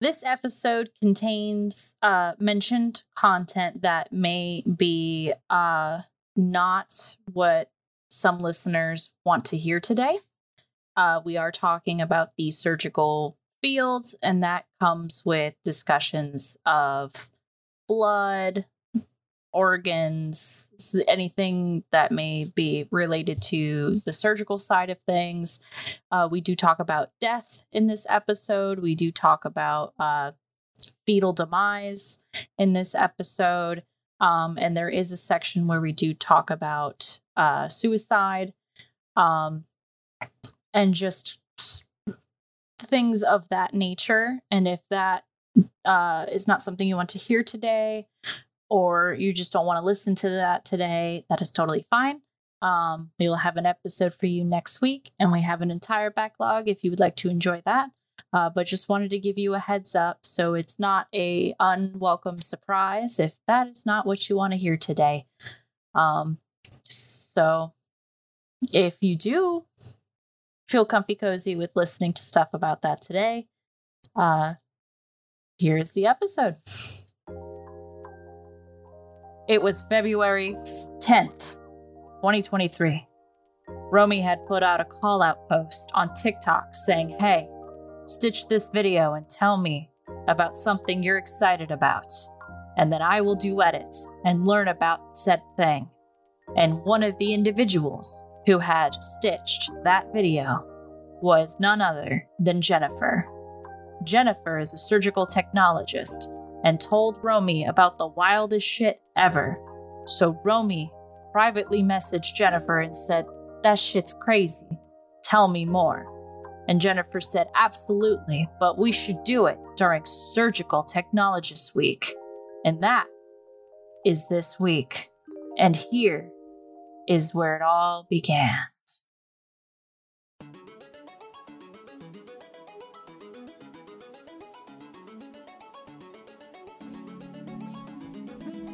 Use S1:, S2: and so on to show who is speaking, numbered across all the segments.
S1: This episode contains uh, mentioned content that may be uh, not what some listeners want to hear today. Uh, we are talking about the surgical field, and that comes with discussions of blood, organs, anything that may be related to the surgical side of things. Uh, we do talk about death in this episode. We do talk about uh, fetal demise in this episode. Um, and there is a section where we do talk about uh, suicide um, and just things of that nature. And if that uh, is not something you want to hear today, or you just don't want to listen to that today, that is totally fine. Um, we will have an episode for you next week, and we have an entire backlog if you would like to enjoy that. Uh, but just wanted to give you a heads up so it's not a unwelcome surprise if that is not what you want to hear today. Um, so if you do feel comfy cozy with listening to stuff about that today, uh, here's the episode. It was February 10th, 2023. Romi had put out a call out post on TikTok saying, Hey, stitch this video and tell me about something you're excited about, and then I will do edits and learn about said thing. And one of the individuals who had stitched that video was none other than Jennifer. Jennifer is a surgical technologist and told Romi about the wildest shit ever. So Romi privately messaged Jennifer and said, That shit's crazy. Tell me more. And Jennifer said, Absolutely, but we should do it during Surgical Technologist Week. And that is this week. And here is where it all began.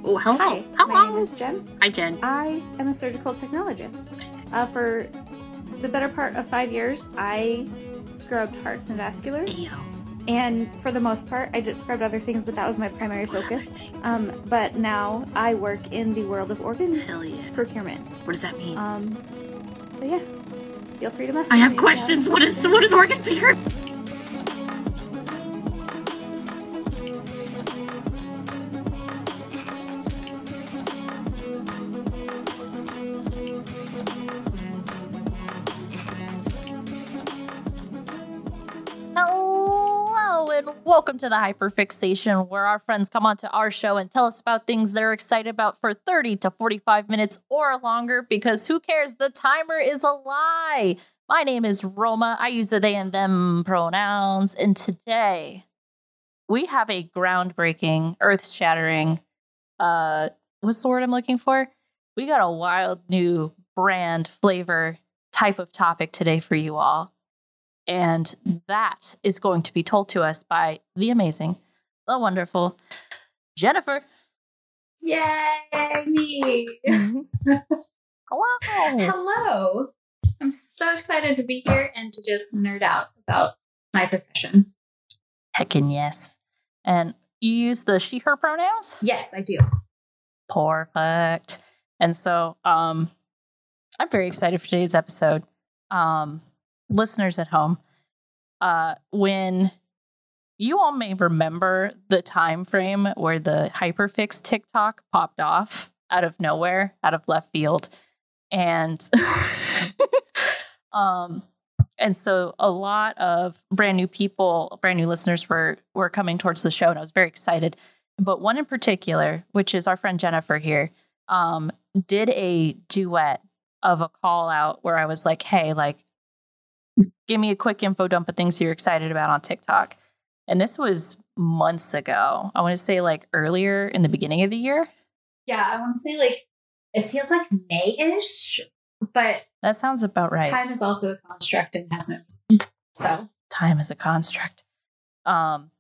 S2: Oh, hello.
S3: Hi,
S2: hello.
S3: my name is Jen.
S2: Hi, Jen.
S3: I am a surgical technologist. Uh, for the better part of five years, I scrubbed hearts and vascular.
S2: Ayo.
S3: And for the most part, I did scrub other things, but that was my primary focus. Um, but now I work in the world of organ
S2: Hell yeah.
S3: procurement.
S2: What does that mean?
S3: Um, so yeah, feel free to message
S2: I have questions. What is what is organ fear?
S1: Welcome to the Hyperfixation, where our friends come onto our show and tell us about things they're excited about for 30 to 45 minutes or longer because who cares? The timer is a lie. My name is Romi. I use the they and them pronouns. And today we have a groundbreaking, earth shattering, uh, what's the word I'm looking for? We got a wild new brand, flavor, type of topic today for you all. And that is going to be told to us by the amazing, the wonderful Jennifer.
S4: Yay, me.
S1: Hello.
S4: Hello. I'm so excited to be here and to just nerd out about my profession.
S1: Heckin' yes. And you use the she, her pronouns?
S4: Yes, I do.
S1: Perfect. And so um I'm very excited for today's episode. Um listeners at home, uh when you all may remember the time frame where the hyperfix TikTok popped off out of nowhere, out of left field. And um and so a lot of brand new people, brand new listeners were were coming towards the show and I was very excited. But one in particular, which is our friend Jennifer here, um, did a duet of a call out where I was like, hey, like, give me a quick info dump of things you're excited about on TikTok. And this was months ago. I want to say like earlier in the beginning of the year.
S4: Yeah, I want to say like it feels like May ish, but
S1: That sounds about right.
S4: time is also a construct and hasn't. So
S1: time is a construct. Um,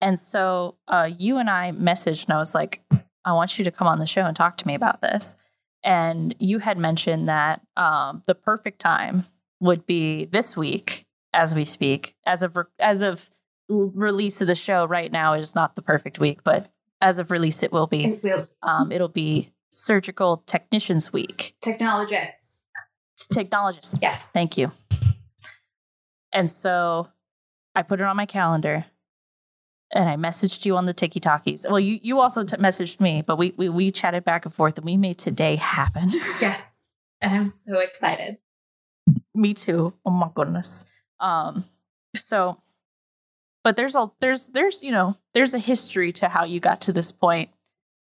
S1: and so uh, you and I messaged, and I was like, I want you to come on the show and talk to me about this. And you had mentioned that um, the perfect time would be this week, as we speak, as of as of release of the show right now is not the perfect week, but as of release, it will be.
S4: It will.
S1: Um, it'll be Surgical Technicians Week.
S4: Technologists.
S1: Technologists.
S4: Yes.
S1: Thank you. And so I put it on my calendar and I messaged you on the Tiki Talkies. Well, you, you also t- messaged me, but we, we, we chatted back and forth and we made today happen.
S4: Yes. And I'm so excited.
S1: Me too. Oh my goodness. Um, so, but there's a, there's, there's, you know, there's a history to how you got to this point,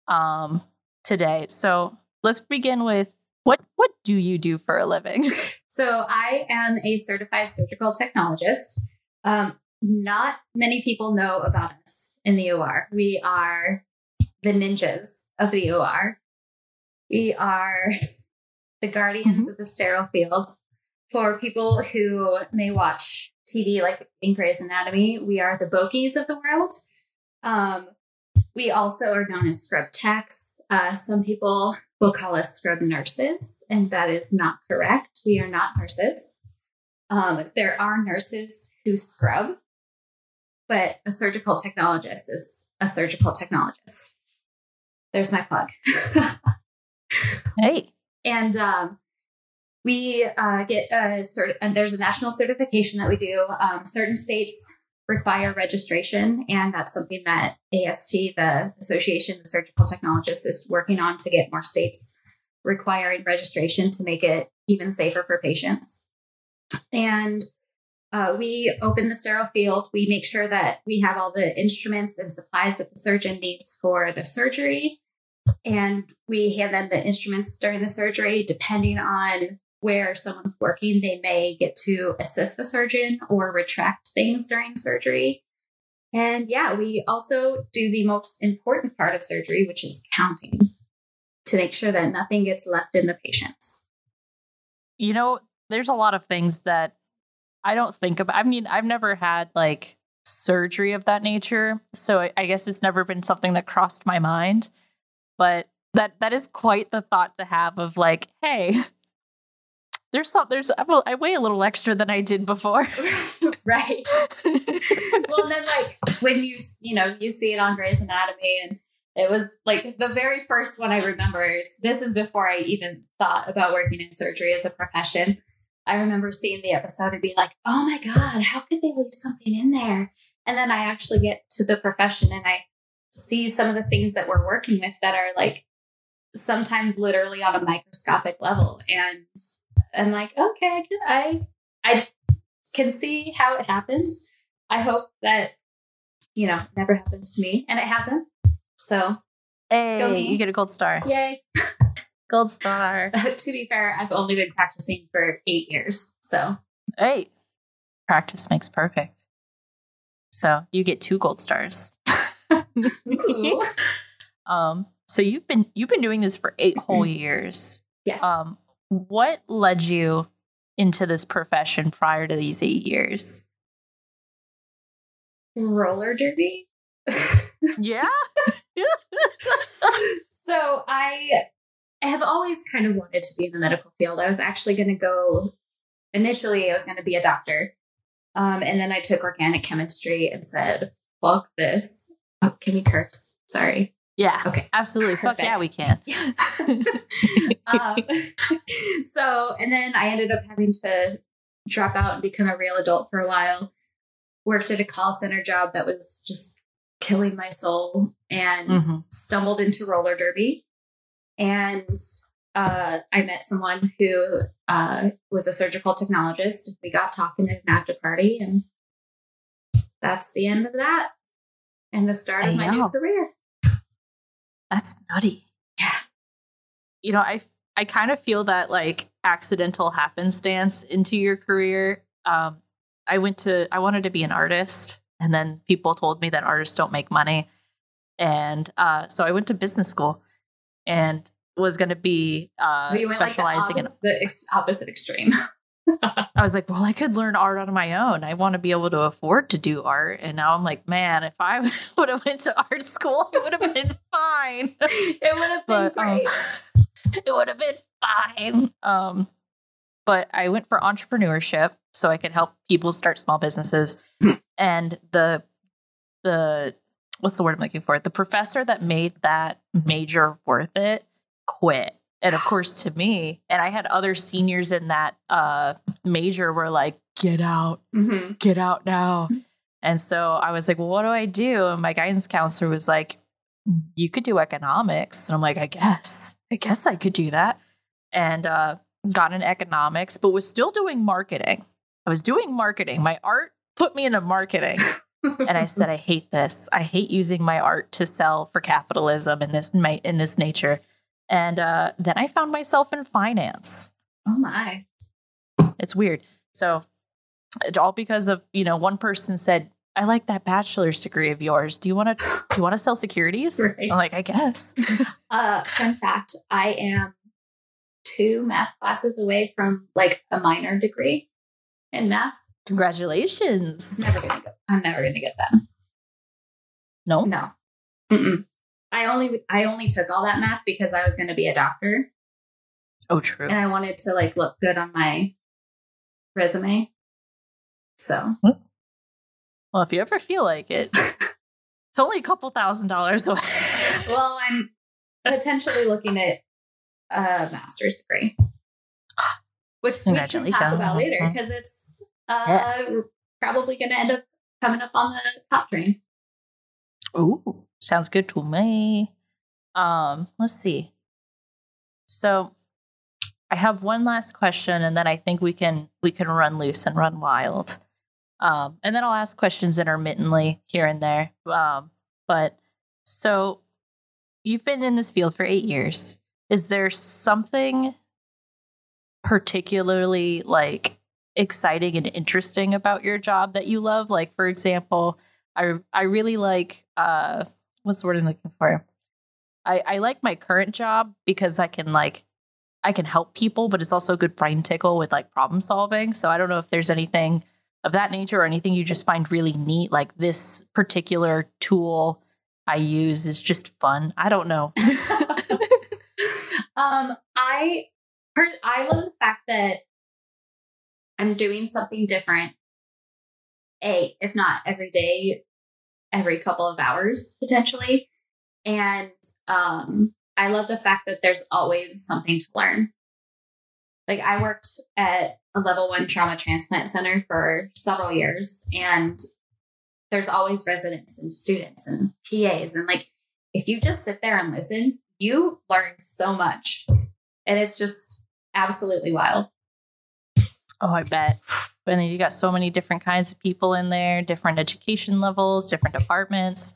S1: um, today. So let's begin with what, what do you do for a living?
S4: So I am a certified surgical technologist. Um, not many people know about us in the OR. We are the ninjas of the OR. We are the guardians of the sterile field. For people who may watch TV like in Grey's Anatomy, we are the Bokhees of the world. Um, we also are known as scrub techs. Uh, some people will call us scrub nurses, and that is not correct. We are not nurses. Um, there are nurses who scrub, but a surgical technologist is a surgical technologist. There's my plug.
S1: hey,
S4: and um, we uh, get a cert- and there's a national certification that we do. Um, certain states require registration, and that's something that AST, the Association of Surgical Technologists, is working on to get more states requiring registration to make it even safer for patients. And uh, we open the sterile field. We make sure that we have all the instruments and supplies that the surgeon needs for the surgery. And we hand them the instruments during the surgery. Depending on where someone's working, they may get to assist the surgeon or retract things during surgery. And yeah, we also do the most important part of surgery, which is counting to make sure that nothing gets left in the patients.
S1: you know, there's a lot of things that I don't think about. I mean, I've never had like surgery of that nature, so I, I guess it's never been something that crossed my mind. But that that is quite the thought to have of like, hey, there's some there's well, I weigh a little extra than I did before.
S4: right. well, then like when you you know you see it on Grey's Anatomy, and it was like the very first one I remember. Is, this is before I even thought about working in surgery as a profession. I remember seeing the episode and being like, "Oh my god, how could they leave something in there?" And then I actually get to the profession and I see some of the things that we're working with that are like sometimes literally on a microscopic level, and and like, okay, I I can see how it happens. I hope that you know never happens to me, and it hasn't. So
S1: hey, you get a gold star.
S4: yay!
S1: Gold star.
S4: to be fair, I've only been practicing for eight years, so
S1: hey, practice makes perfect. So you get two gold stars. Um, so you've been you've been doing this for eight whole years.
S4: yes.
S1: Um, what led you into this profession prior to these eight years?
S4: roller derby.
S1: Yeah.
S4: so I have always kind of wanted to be in the medical field. I was actually going to go initially. I was going to be a doctor, um, and then I took organic chemistry and said, "Fuck this." Oh, can we curse? Sorry.
S1: Yeah.
S4: Okay.
S1: Absolutely. Fuck yeah, we can.
S4: Yes. um, so, and then I ended up having to drop out and become a real adult for a while. Worked at a call center job that was just killing my soul and
S1: Mhm.
S4: stumbled into roller derby. And uh, I met someone who uh, was a surgical technologist. We got talking at an after party, and that's the end of that and the start of
S1: I
S4: my
S1: know.
S4: new career.
S1: That's nutty.
S4: Yeah.
S1: You know, I I kind of feel that like accidental happenstance into your career. Um, I went to I wanted to be an artist, and then people told me that artists don't make money, and uh, so I went to business school, and was going to be uh,
S4: went like the
S1: specializing in.
S4: the ex- opposite extreme.
S1: I was like, well, I could learn art on my own. I want to be able to afford to do art, and now I'm like, man, if I would have went to art school, it would have been fine.
S4: it would have been
S1: but um,
S4: great.
S1: it would have been fine. Um, but I went for entrepreneurship so I could help people start small businesses. and the the what's the word I'm looking for? The professor that made that major worth it quit. And of course, to me, and I had other seniors in that uh, major were like, "Get out,
S4: Mm-hmm.
S1: get out now." And so I was like, "Well, what do I do?" And my guidance counselor was like, "You could do economics." And I'm like, "I guess, I guess I could do that." And uh, got in economics, but was still doing marketing. I was doing marketing. My art put me into marketing and I said, I hate this. I hate using my art to sell for capitalism in this in this nature. And uh, then I found myself in finance.
S4: oh my.
S1: It's weird. So all because of you know one person said, "I like that bachelor's degree of yours. Do you want to do you want to sell securities?"
S4: Right.
S1: I'm like, I guess.
S4: Uh, fun fact: I am two math classes away from like a minor degree in math.
S1: Congratulations.
S4: Never gonna go. I'm never gonna get that.
S1: No.
S4: No. Mm-mm. I only I only took all that math because I was going to be a doctor
S1: Oh, true.
S4: and I wanted to like look good on my resume. So
S1: Well, if you ever feel like it, it's only a couple thousand dollars away.
S4: well, I'm potentially looking at a master's degree, which we can talk about later because it's uh, probably going to end up coming up on the top train.
S1: Ooh, sounds good to me. Um, let's see. So I have one last question and then I think we can we can run loose and run wild. Um, and then I'll ask questions intermittently here and there. Um, but so you've been in this field for 8 years. Is there something particularly like exciting and interesting about your job that you love? Like for example, I I really like uh what's the word I'm looking for? I, I like my current job because I can like I can help people, but it's also a good brain tickle with like problem solving. So I don't know if there's anything of that nature or anything you just find really neat. Like this particular tool I use is just fun. I don't know.
S4: um, I I love the fact that I'm doing something different. A, if not every day, every couple of hours potentially, and um, I love the fact that there's always something to learn. Like I worked at a level one trauma transplant center for several years, and there's always residents and students and PAs, and like if you just sit there and listen, you learn so much. And it's just absolutely wild.
S1: Oh, I bet. And then you got so many different kinds of people in there, different education levels, different departments.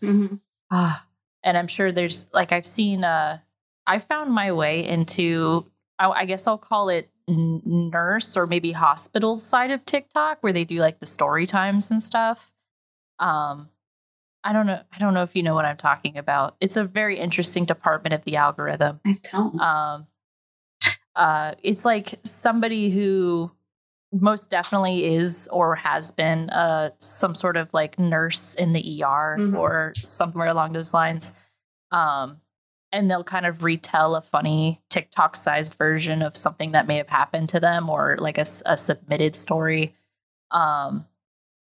S1: Ah, and I'm sure there's like I've seen. uh I found my way into. I, I guess I'll call it n- nurse or maybe hospital side of TikTok, where they do like the story times and stuff. Um, I don't know. I don't know if you know what I'm talking about. It's a very interesting department of the algorithm
S4: I don't.
S1: um uh it's like somebody who most definitely is or has been uh some sort of like nurse in the ER
S4: Mhm.
S1: or somewhere along those lines um and they'll kind of retell a funny TikTok sized version of something that may have happened to them or like a submitted story um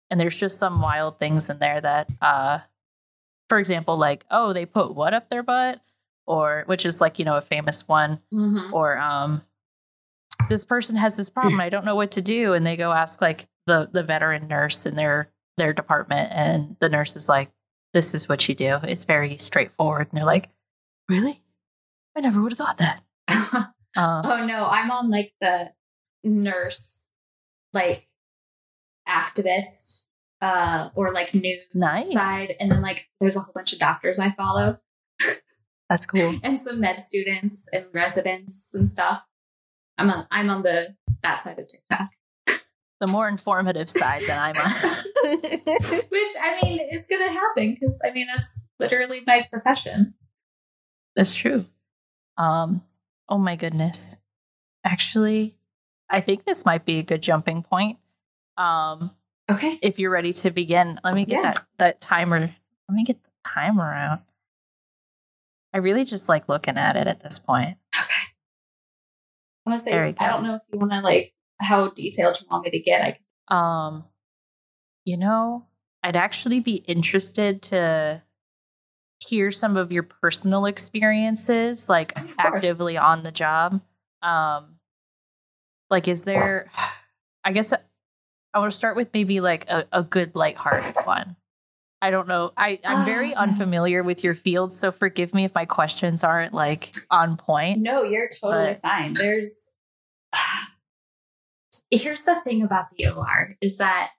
S1: and there's just some wild things in there that uh for example like oh they put what up their butt or which is like you know a famous one
S4: Mhm.
S1: or um this person has this problem i don't know what to do. And they go ask like the the veteran nurse in their their department. And the nurse is like this is what you do. It's very straightforward. And they're like really? I never would have thought that. Um,
S4: oh no, I'm on like the nurse, like activist, uh, or like news
S1: Nice.
S4: side. And then like there's a whole bunch of doctors I follow.
S1: That's cool.
S4: And some med students and residents and stuff. I'm on, I'm on the that side of TikTok.
S1: the more informative side that i'm on
S4: Which I mean is gonna happen because I mean that's literally my profession.
S1: that's true um oh my goodness actually i think this might be a good jumping point um
S4: Okay.
S1: if you're ready to begin let me get
S4: Yeah.
S1: that that timer let me get the timer out i really just like looking at it at this point
S4: Okay. I want to say I don't know if you want to like how detailed you want me to get. I can,
S1: um you know I'd actually be interested to hear some of your personal experiences, like actively on the job. Um, like, is there? I guess I want to start with maybe like a, a good lighthearted one. I don't know. I, I'm very unfamiliar with your field, so forgive me if my questions aren't like on point.
S4: No, you're totally fine. There's here's the thing about the OR is that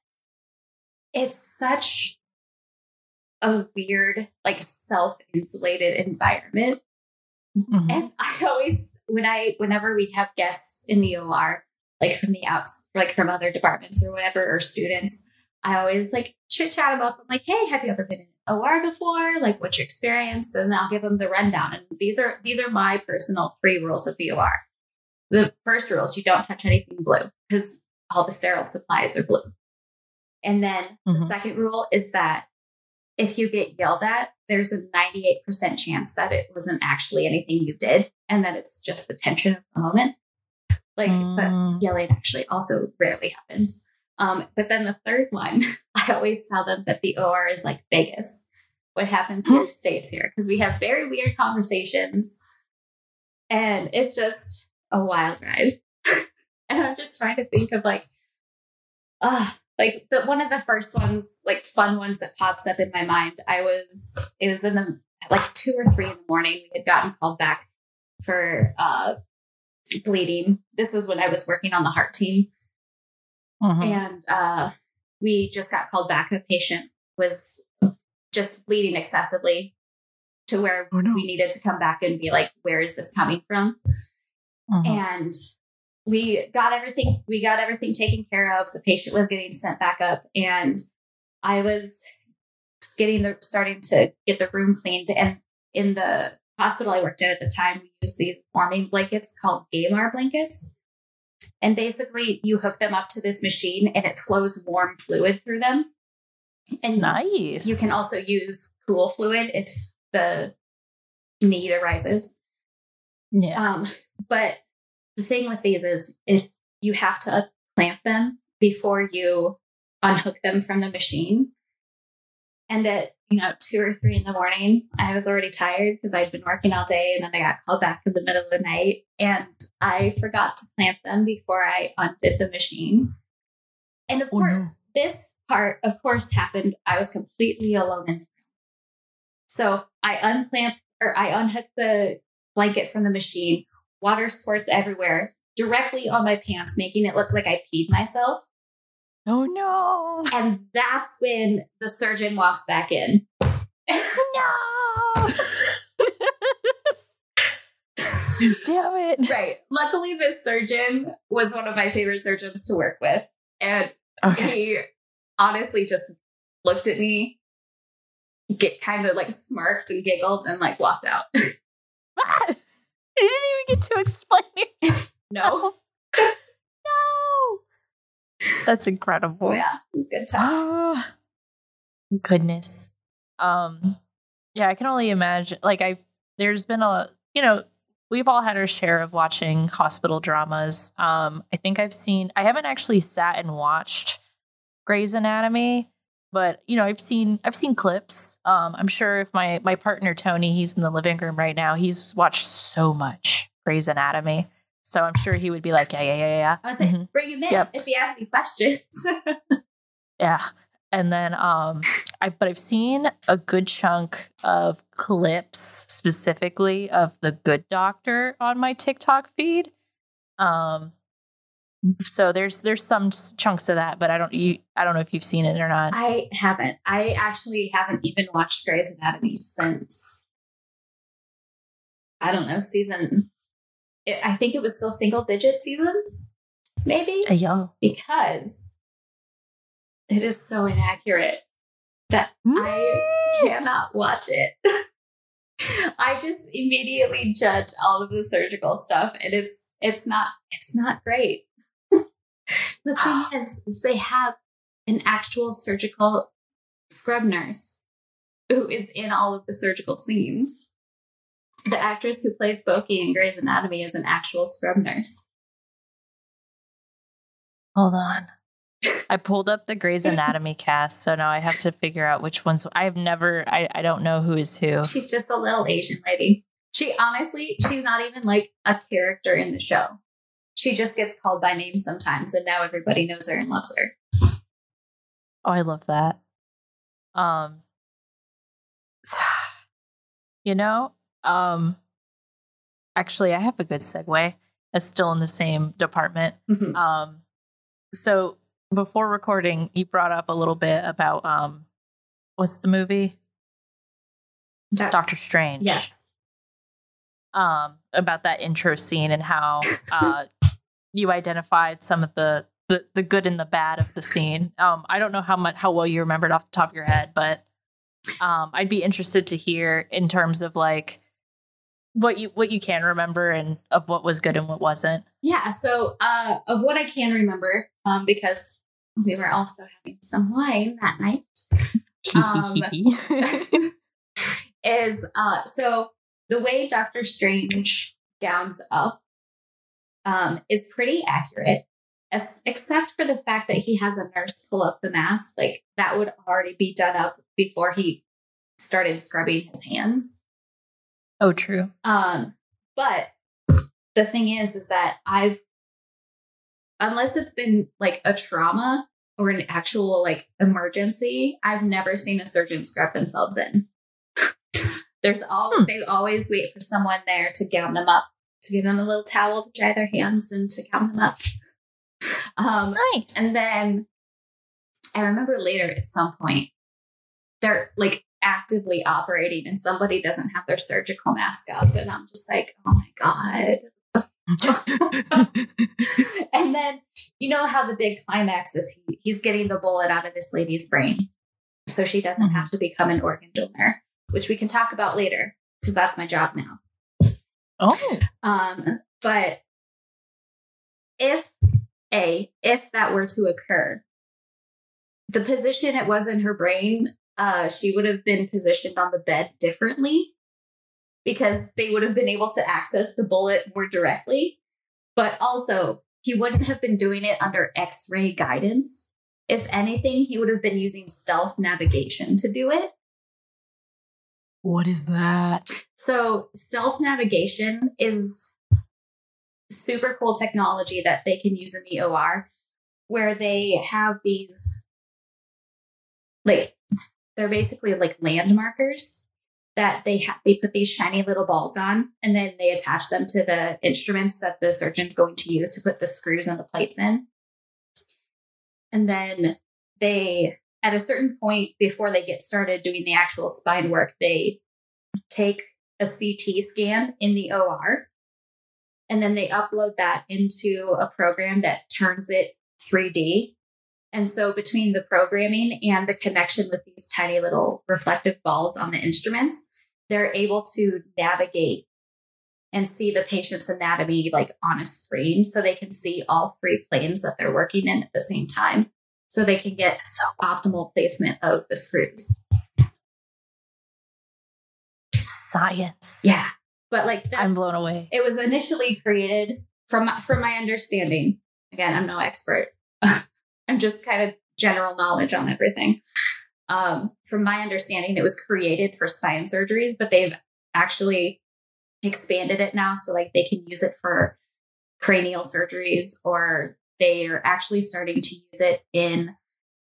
S4: it's such a weird, like self-insulated environment.
S1: Mhm.
S4: And I always when I whenever we have guests in the OR, like from the outs like from other departments or whatever, or students, I always like chit chat about them like, hey, have you ever been in an OR before? Like, what's your experience? And I'll give them the rundown. And these are these are my personal three rules of the OR. The first rule is you don't touch anything blue because all the sterile supplies are blue. And then the
S1: Mhm.
S4: second rule is that if you get yelled at, there's a 98% chance that it wasn't actually anything you did and that it's just the tension of the moment. Like, but
S1: Mm.
S4: yelling actually also rarely happens. Um, but then the third one, I always tell them that the OR is like Vegas. What happens here stays here because we have very weird conversations and it's just a wild ride. and I'm just trying to think of like, ah, like the one of the first ones, like fun ones that pops up in my mind. I was, it was in the like two or three in the morning. We had gotten called back for uh bleeding. This was when I was working on the heart team
S1: Mhm.
S4: and uh, we just got called back. A patient was just bleeding excessively to where
S1: Oh, no.
S4: we needed to come back and be like, where is this coming from?
S1: Mhm.
S4: And we got everything, we got everything taken care of. The patient was getting sent back up, and I was getting the starting to get the room cleaned. And in the hospital I worked in at the time, we used these warming blankets called Gaymar blankets. And basically, you hook them up to this machine, and it flows warm fluid through them. And
S1: Nice.
S4: you can also use cool fluid if the need arises.
S1: yeah.
S4: Um, but the thing with these is if you have to clamp them before you unhook them from the machine. And at you know two or three in the morning, I was already tired because I'd been working all day, and then I got called back in the middle of the night, and I forgot to clamp them before I undid the machine. And of
S1: Oh,
S4: course,
S1: no.
S4: this part, of course, happened. I was completely alone in the room. So I unclamp or I unhook the blanket from the machine. Water squirts everywhere, directly on my pants, making it look like I peed myself.
S1: Oh no.
S4: And that's when the surgeon walks back in.
S1: No. Damn it.
S4: right. Luckily, this surgeon was one of my favorite surgeons to work with. And
S1: Okay.
S4: he honestly just looked at me, get kind of like smirked and giggled and like walked out.
S1: You didn't even get to explain it.
S4: no.
S1: That's incredible.
S4: Yeah, it was good times.
S1: Goodness. Um yeah, I can only imagine like I there's been a you know, we've all had our share of watching hospital dramas. Um I think I've seen I haven't actually sat and watched Grey's Anatomy, but you know, I've seen I've seen clips. Um I'm sure if my my partner Tony, he's in the living room right now, he's watched so much Grey's Anatomy. So I'm sure he would be like, yeah, yeah, yeah, yeah.
S4: I was like,
S1: Mhm.
S4: bring him in
S1: Yep.
S4: if he asks any questions.
S1: Yeah. And then um I but I've seen a good chunk of clips specifically of the good doctor on my TikTok feed. Um so there's there's some chunks of that, but I don't you I don't know if you've seen it or not.
S4: I haven't. I actually haven't even watched Grey's Anatomy since I don't know season. It, I think it was still single digit seasons, maybe uh,
S1: Hey, yo.
S4: because it is so inaccurate that I mm. cannot watch it. I just immediately judge all of the surgical stuff, and it's it's not it's not great. the thing ah. is, is they have an actual surgical scrub nurse who is in all of the surgical scenes. The actress who plays Bokhee in Grey's Anatomy is an actual scrub nurse.
S1: Hold on. I pulled up the Grey's Anatomy cast, so now I have to figure out which ones. I've never, I, I don't know who is who.
S4: She's just a little Asian lady. She honestly, she's not even like a character in the show. She just gets called by name sometimes, and now everybody knows her and loves her.
S1: Oh, I love that. Um, you know, um, actually, I have a good segue. It's still in the same department.
S4: Mhm.
S1: Um, so before recording, you brought up a little bit about um, what's the movie?
S4: Doc-
S1: Doctor Strange.
S4: Yes.
S1: Um, about that intro scene and how uh, you identified some of the, the the good and the bad of the scene. Um, I don't know how much how well you remembered off the top of your head, but um, I'd be interested to hear in terms of like what you what you can remember and of what was good and what wasn't.
S4: Yeah. So, uh, of what I can remember, um, because we were also having some wine that night, Um, is uh, so the way Doctor Strange gowns up um, is pretty accurate, as, except for the fact that he has a nurse pull up the mask. Like that would already be done up before he started scrubbing his hands.
S1: Oh, true.
S4: Um, but the thing is, is that I've, unless it's been like a trauma or an actual like emergency, I've never seen a surgeon scrub themselves in. There's all
S1: Hmm.
S4: they always wait for someone there to gown them up, to give them a little towel to dry their hands and to gown them up. Um,
S1: Nice.
S4: and then I remember later at some point, they're like actively operating and somebody doesn't have their surgical mask up. And I'm just like, oh my God. and then, you know how the big climax is he, he's getting the bullet out of this lady's brain. So she doesn't
S1: Mhm.
S4: have to become an organ donor, which we can talk about later because that's my job now.
S1: oh,
S4: Um, but if a if that were to occur, the position it was in her brain, uh, she would have been positioned on the bed differently because they would have been able to access the bullet more directly. But also, he wouldn't have been doing it under X-ray guidance. If anything, he would have been using stealth navigation to do it.
S1: what is that?
S4: So, stealth navigation is super cool technology that they can use in the OR where they have these like they're basically like landmarkers that they ha- they put these shiny little balls on and then they attach them to the instruments that the surgeon's going to use to put the screws and the plates in. And then they at a certain point before they get started doing the actual spine work, they take a CT scan in the OR and then they upload that into a program that turns it 3D. And so between the programming and the connection with these tiny little reflective balls on the instruments, they're able to navigate and see the patient's anatomy like on a screen so they can see all three planes that they're working in at the same time so they can get optimal placement of the screws.
S1: science.
S4: Yeah. But like that's,
S1: I'm blown away.
S4: it was initially created from from my understanding again i'm no expert i'm just kind of general knowledge on everything. Um, from my understanding it was created for spine surgeries but they've actually expanded it now. So like they can use it for cranial surgeries or they are actually starting to use it in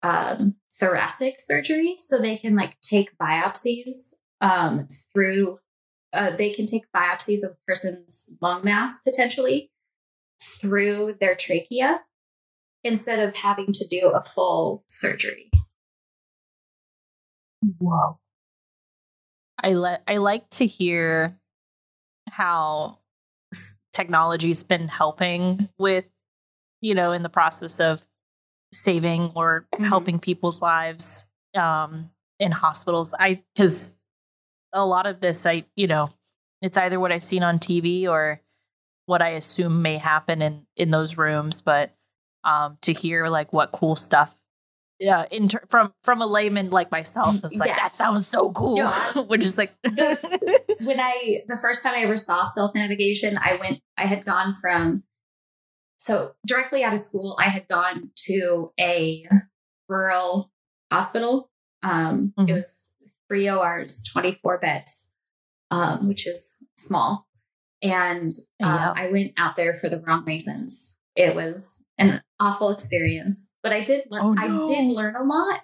S4: um, thoracic surgery. So they can like take biopsies um, through uh, they can take biopsies of a person's lung mass potentially through their trachea instead of having to do a full surgery.
S1: Whoa. I let I like to hear how s- technology's been helping with you know in the process of saving or
S4: Mhm.
S1: helping people's lives um in hospitals. I cuz a lot of this I you know it's either what I've seen on TV or what I assume may happen in in those rooms but um to hear like what cool stuff yeah in ter- from from a layman like myself it's like that sounds so cool
S4: No, I-
S1: which is like
S4: The- when I the first time I ever saw stealth navigation, I went I had gone from so directly out of school, I had gone to a rural hospital. Um, It
S1: Mhm.
S4: was three ORs, 24 beds, um, which is small. And uh,
S1: Yeah.
S4: I went out there for the wrong reasons. It was an awful experience, but I did learn.
S1: Oh,
S4: I did learn a lot.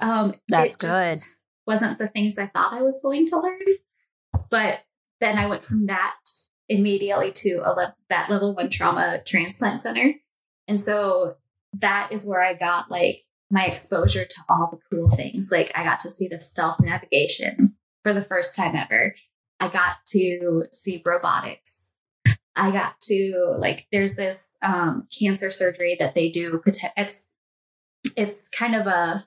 S4: Um,
S1: That's good.
S4: Wasn't the things I thought I was going to learn, but then I went from that immediately to a le- that level one trauma transplant center, and so that is where I got like my exposure to all the cool things. Like I got to see the stealth navigation for the first time ever. I got to see robotics. I got to like there's this um, cancer surgery that they do. It's it's kind of a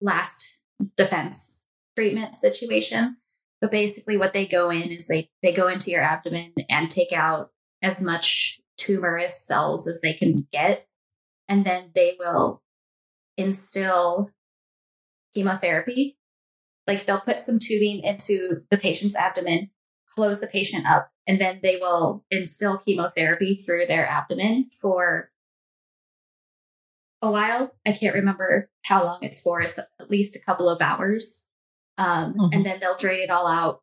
S4: last defense treatment situation. But basically, what they go in is they they go into your abdomen and take out as much tumorous cells as they can get, and then they will instill chemotherapy. Like they'll put some tubing into the patient's abdomen, close the patient up, and then they will instill chemotherapy through their abdomen for a while. I can't remember how long it's for. It's at least a couple of hours. Um,
S1: Mhm.
S4: And then they'll drain it all out,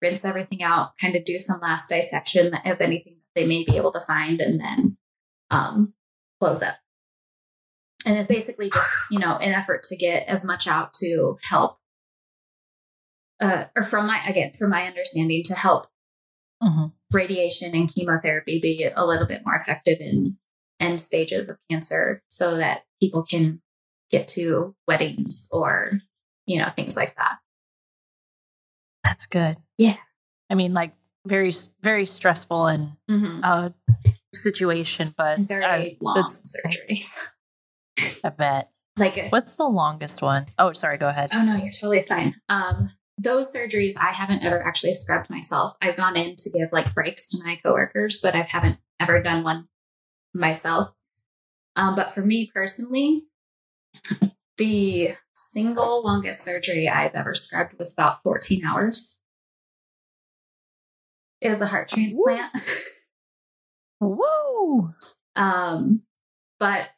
S4: rinse everything out, kind of do some last dissection of anything that they may be able to find, and then um, close up. And it's basically just, you know, an effort to get as much out to help, uh, or from my, again, from my understanding, to help
S1: Mhm.
S4: radiation and chemotherapy be a little bit more effective in end stages of cancer so that people can get to weddings or, you know, things like that.
S1: That's good.
S4: Yeah.
S1: I mean, like very, very stressful and
S4: Mm-hmm.
S1: uh, situation, but
S4: Very
S1: I,
S4: long surgeries.
S1: I bet.
S4: Like,
S1: What's the longest one? Oh, sorry. Go ahead.
S4: oh no, you're totally fine. Um, those surgeries I haven't ever actually scrubbed myself. I've gone in to give like breaks to my coworkers, but I haven't ever done one myself. Um, but for me personally, the single longest surgery I've ever scrubbed was about 14 hours. It was a heart transplant.
S1: Woo!
S4: Um, but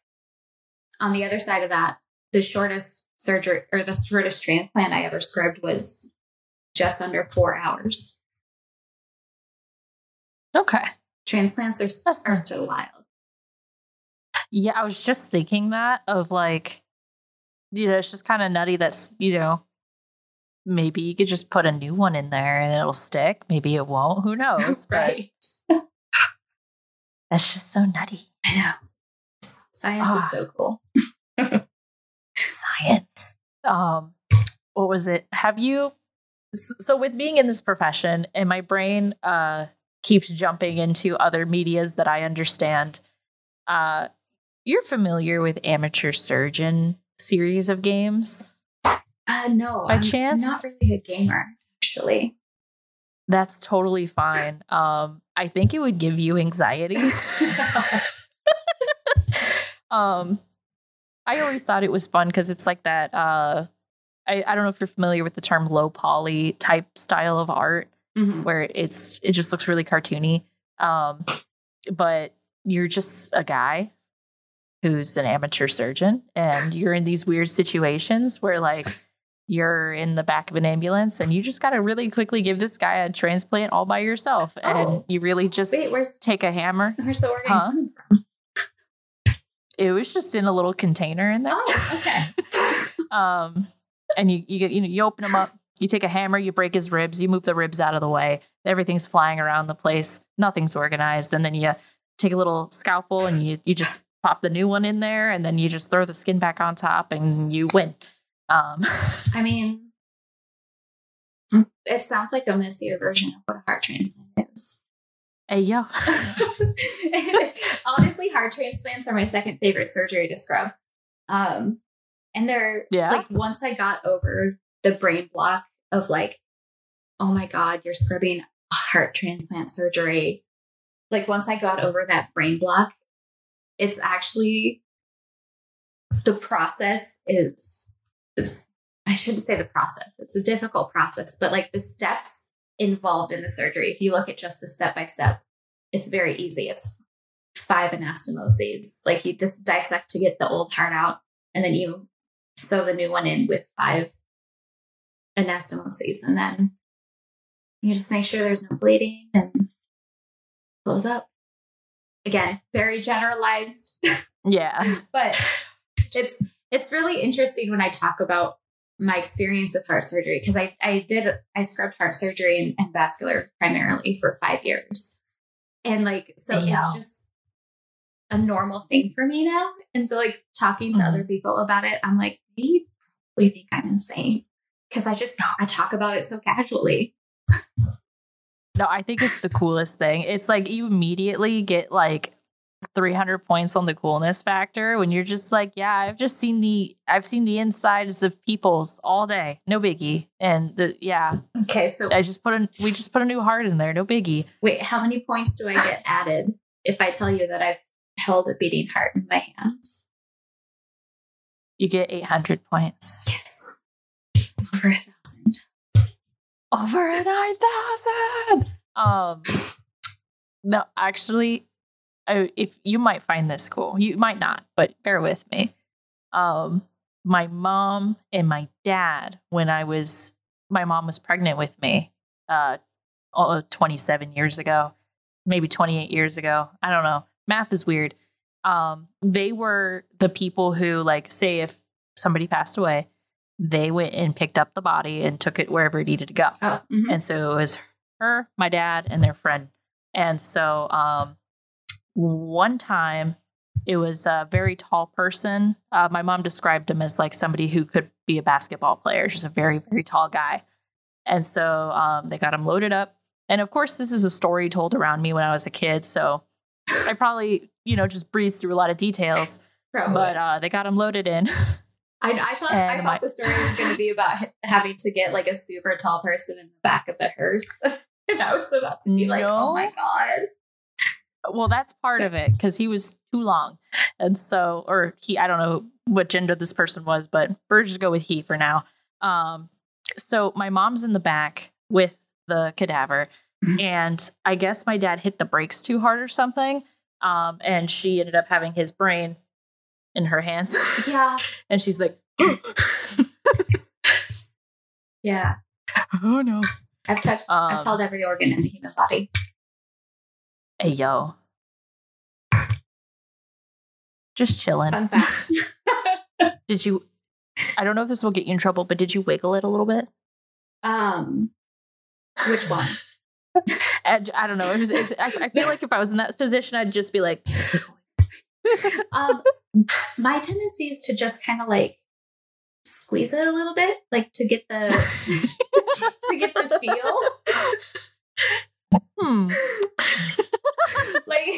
S4: on the other side of that, the shortest surgery or the shortest transplant I ever scrubbed was just under four hours.
S1: Okay.
S4: Transplants are,
S1: That's
S4: are so wild.
S1: Yeah, I was just thinking that of like, you know, it's just kind of nutty that's, you know, maybe you could just put a new one in there and it'll stick. Maybe it won't. Who knows? But
S4: right.
S1: that's just so nutty.
S4: I know. Science
S1: Ah.
S4: is so cool.
S1: Um, what was it? Have you? So with being in this profession, and my brain uh keeps jumping into other medias that I understand. Uh, you're familiar with Amateur Surgeon series of games?
S4: Uh, no,
S1: By
S4: I'm
S1: chance?
S4: not really a gamer, actually.
S1: That's totally fine. Um, I think it would give you anxiety. um, I always thought it was fun because it's like that. Uh, I, I don't know if you're familiar with the term low poly type style of art,
S4: Mhm.
S1: where it's it just looks really cartoony. Um, but you're just a guy who's an amateur surgeon, and you're in these weird situations where like you're in the back of an ambulance and you just got to really quickly give this guy a transplant all by yourself and
S4: Oh.
S1: you really just
S4: Wait,
S1: take a hammer
S4: where's the organ
S1: Huh?
S4: coming from?
S1: It was just in a little container in there
S4: Oh, okay.
S1: um and you you get you know you open him up you take a hammer you break his ribs you move the ribs out of the way everything's flying around the place nothing's organized and then you take a little scalpel and you you just pop the new one in there and then you just throw the skin back on top and you win um
S4: I mean, it sounds like a messier version of what a heart transplant.
S1: Yo
S4: Honestly, heart transplants are my second favorite surgery to scrub. Um, and they're
S1: Yeah?
S4: like once I got over the brain block of like, oh my god, you're scrubbing a heart transplant surgery. Like once I got over that brain block, it's actually the process is is I shouldn't say the process. It's a difficult process, but like the steps involved in the surgery. If you look at just the step by step, it's very easy. It's five anastomoses. Like you just dissect to get the old heart out, and then you sew the new one in with five anastomoses, and then you just make sure there's no bleeding and close up. Again, very generalized,
S1: Yeah.
S4: but it's it's really interesting when I talk about my experience with heart surgery because I, I did I scrubbed heart surgery and, and vascular primarily for five years. And like so it's just a normal thing for me now. And so like talking to
S1: Mhm.
S4: other people about it, I'm like, they probably think I'm insane. Cause I just I talk about it so casually.
S1: No, I think it's the coolest thing. It's like you immediately get like 300 points on the coolness factor when you're just like, yeah, I've just seen the I've seen the insides of people's all day. No biggie. And the yeah,
S4: Okay, so
S1: I just put a we just put a new heart in there. No biggie.
S4: wait, how many points do I get added if I tell you that I've held a beating heart in my hands?
S1: You get 800 points.
S4: Yes. Over a thousand.
S1: Over a 9,000. Um No, actually I, if you might find this cool. You might not, but bear with me. Um my mom and my dad when I was my mom was pregnant with me uh oh, 27 years ago, maybe 28 years ago. I don't know. Math is weird. Um they were the people who like say if somebody passed away, they went and picked up the body and took it wherever it needed to go.
S4: Oh, mhm.
S1: And so it was her, my dad, and their friend. And so um, one time it was a very tall person. Uh, my mom described him as like somebody who could be a basketball player, just a very, very tall guy. And so um, they got him loaded up. And of course, this is a story told around me when I was a kid. So I probably, you know, just breezed through a lot of details.
S4: Probably.
S1: But uh, they got him loaded in.
S4: I, I thought I thought
S1: my-
S4: the story was going to be about having to get like a super tall person in the back of the hearse, and I was about to be like, "Oh my god!"
S1: Well that's part of it because he was too long and so or he i don't know what gender this person was but we're just go with he for now um so my mom's in the back with the cadaver
S4: Mhm.
S1: and i guess my dad hit the brakes too hard or something um and she ended up having his brain in her hands
S4: Yeah,
S1: and she's like
S4: yeah.
S1: oh no
S4: I've touched.
S1: Um,
S4: I've held every organ in the human body.
S1: Hey yo just chilling
S4: Fun fact.
S1: did you i don't know if this will get you in trouble but did you wiggle it a little bit
S4: um, which one?
S1: And I don't know. It was, it's, I, I feel like if I was in that position, I'd just be like,
S4: Um, my tendency is to just kind of like squeeze it a little bit, like to get the to get the feel.
S1: Hmm.
S4: like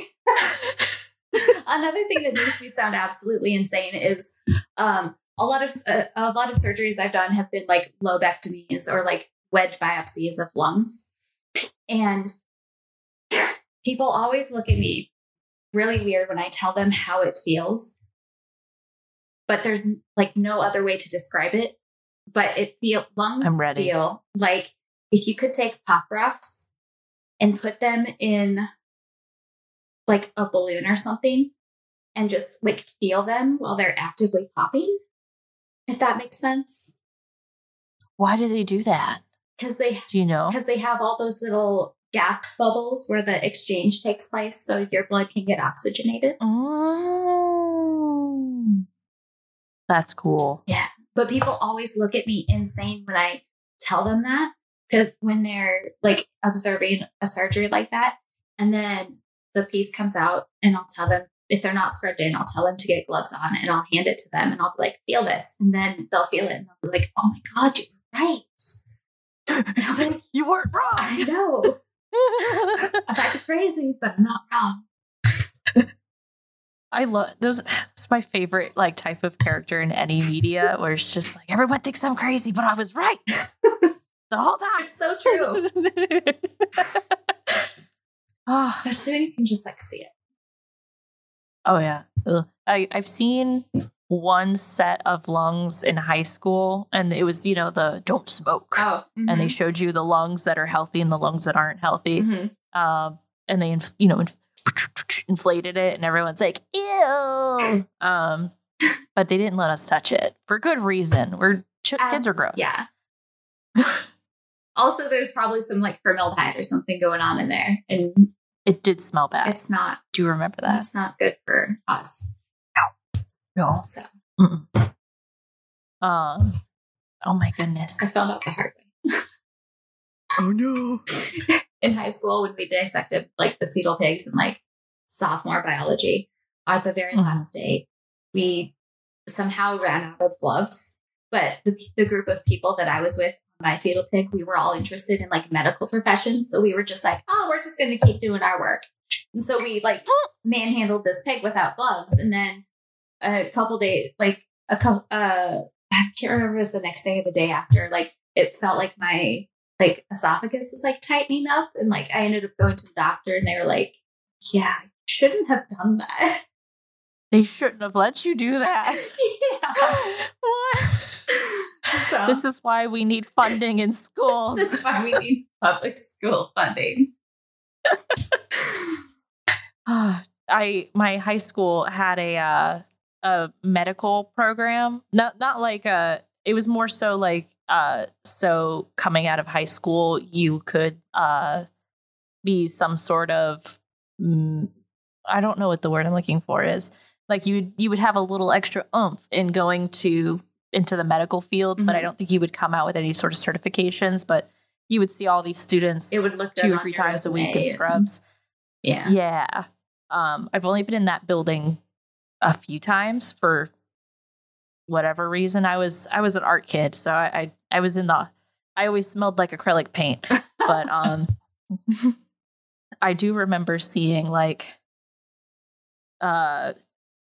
S4: another thing that makes me sound absolutely insane is um a lot of uh, a lot of surgeries I've done have been like lobectomies or like wedge biopsies of lungs, and people always look at me really weird when I tell them how it feels. But there's like no other way to describe it. But it feel lungs
S1: I'm ready.
S4: feel like if you could take pop rocks and put them in like a balloon or something and just like feel them while they're actively popping if that makes sense
S1: Why do they do that?
S4: because they
S1: Do you know?
S4: because they have all those little gas bubbles where the exchange takes place so your blood can get oxygenated
S1: Mm. That's cool.
S4: Yeah, but people always look at me insane when i tell them that because when they're like observing a surgery like that and then the piece comes out and i'll tell them if they're not scrubbed in i'll tell them to get gloves on and i'll hand it to them and i'll be like feel this and then they'll feel it and they'll be like oh my god you're right like,
S1: you weren't wrong.
S4: i know I'm crazy but i'm not wrong
S1: I love those. It's my favorite like type of character in any media where it's just like everyone thinks I'm crazy, but I was right the whole time.
S4: it's so true
S1: Ah.
S4: especially when you can just like see it
S1: Oh yeah, Ugh. I I've seen one set of lungs in high school, and it was you know the don't smoke,
S4: oh
S1: and they showed you the lungs that are healthy and the lungs that aren't healthy.
S4: Mhm.
S1: Um, and they inf- you know inf- inflated it, and everyone's like, "Ew!" Um, but they didn't let us touch it for good reason. We're ch-
S4: Um,
S1: kids are gross.
S4: Yeah. Also, there's probably some like formaldehyde or something going on in there, and
S1: it did smell bad.
S4: it's not
S1: Do you remember that?
S4: It's not good for us.
S1: No.
S4: So
S1: Mm-mm. Um. Oh my goodness.
S4: I found out the hard way.
S1: Oh no.
S4: in high school when we dissected like the fetal pigs in like sophomore biology at the very
S1: Mhm.
S4: last day we somehow ran out of gloves but the, the group of people that i was with my fetal pig we were all interested in like medical professions so we were just like oh we're just going to keep doing our work and so we like manhandled this pig without gloves and then a couple days like a couple uh i can't remember it was the next day or the day after like it felt like my like esophagus was like tightening up and like I ended up going to the doctor and they were like, Yeah, you shouldn't have done that.
S1: They shouldn't have let you do that.
S4: yeah.
S1: what?
S4: So
S1: This is why we need funding in schools.
S4: this is why we need public school funding.
S1: I my high school had a uh, a medical program. Not not like a. It was more so like uh. So coming out of high school, you could uh be some sort of. Mm, I don't know what the word I'm looking for is. Like you you would have a little extra oomph in going to into the medical field, but I
S4: Mhm.
S1: don't think you would come out with any sort of certifications. But you would see all these students
S4: It would look
S1: two or three times a week in scrubs.
S4: Yeah.
S1: Yeah. Um, I've only been in that building a few times for whatever reason. I was I was an art kid, so I I, I was in the I always smelled like acrylic paint. But um I do remember seeing like uh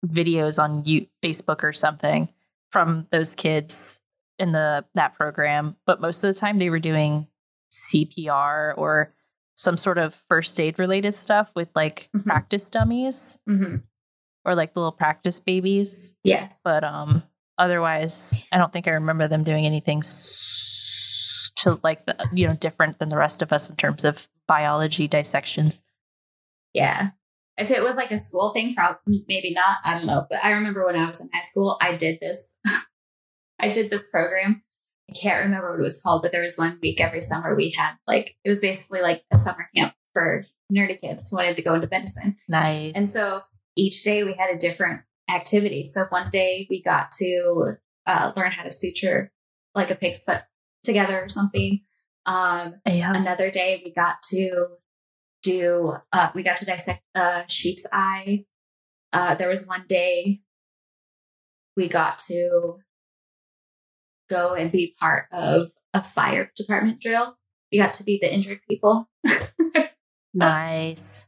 S1: videos on you Facebook or something from those kids in the that program, but most of the time they were doing CPR or some sort of first aid related stuff with like
S4: Mhm.
S1: practice dummies
S4: hmm
S1: or like little practice babies.
S4: Yes.
S1: But um otherwise I don't think I remember them doing anything s- to like the, you know different than the rest of us in terms of biology dissections.
S4: Yeah. If it was like a school thing, probably maybe not. I don't know. But I remember when I was in high school, I did this. I did this program. I can't remember what it was called, but there was one week every summer we had like it was basically like a summer camp for nerdy kids who wanted to go into medicine.
S1: Nice.
S4: And so each day we had a different activity. So one day we got to uh, learn how to suture like a pig's foot together or something. Um,
S1: yeah.
S4: another day we got to do uh we got to dissect a sheep's eye uh there was one day we got to go and be part of a fire department drill we got to be the injured people
S1: Nice.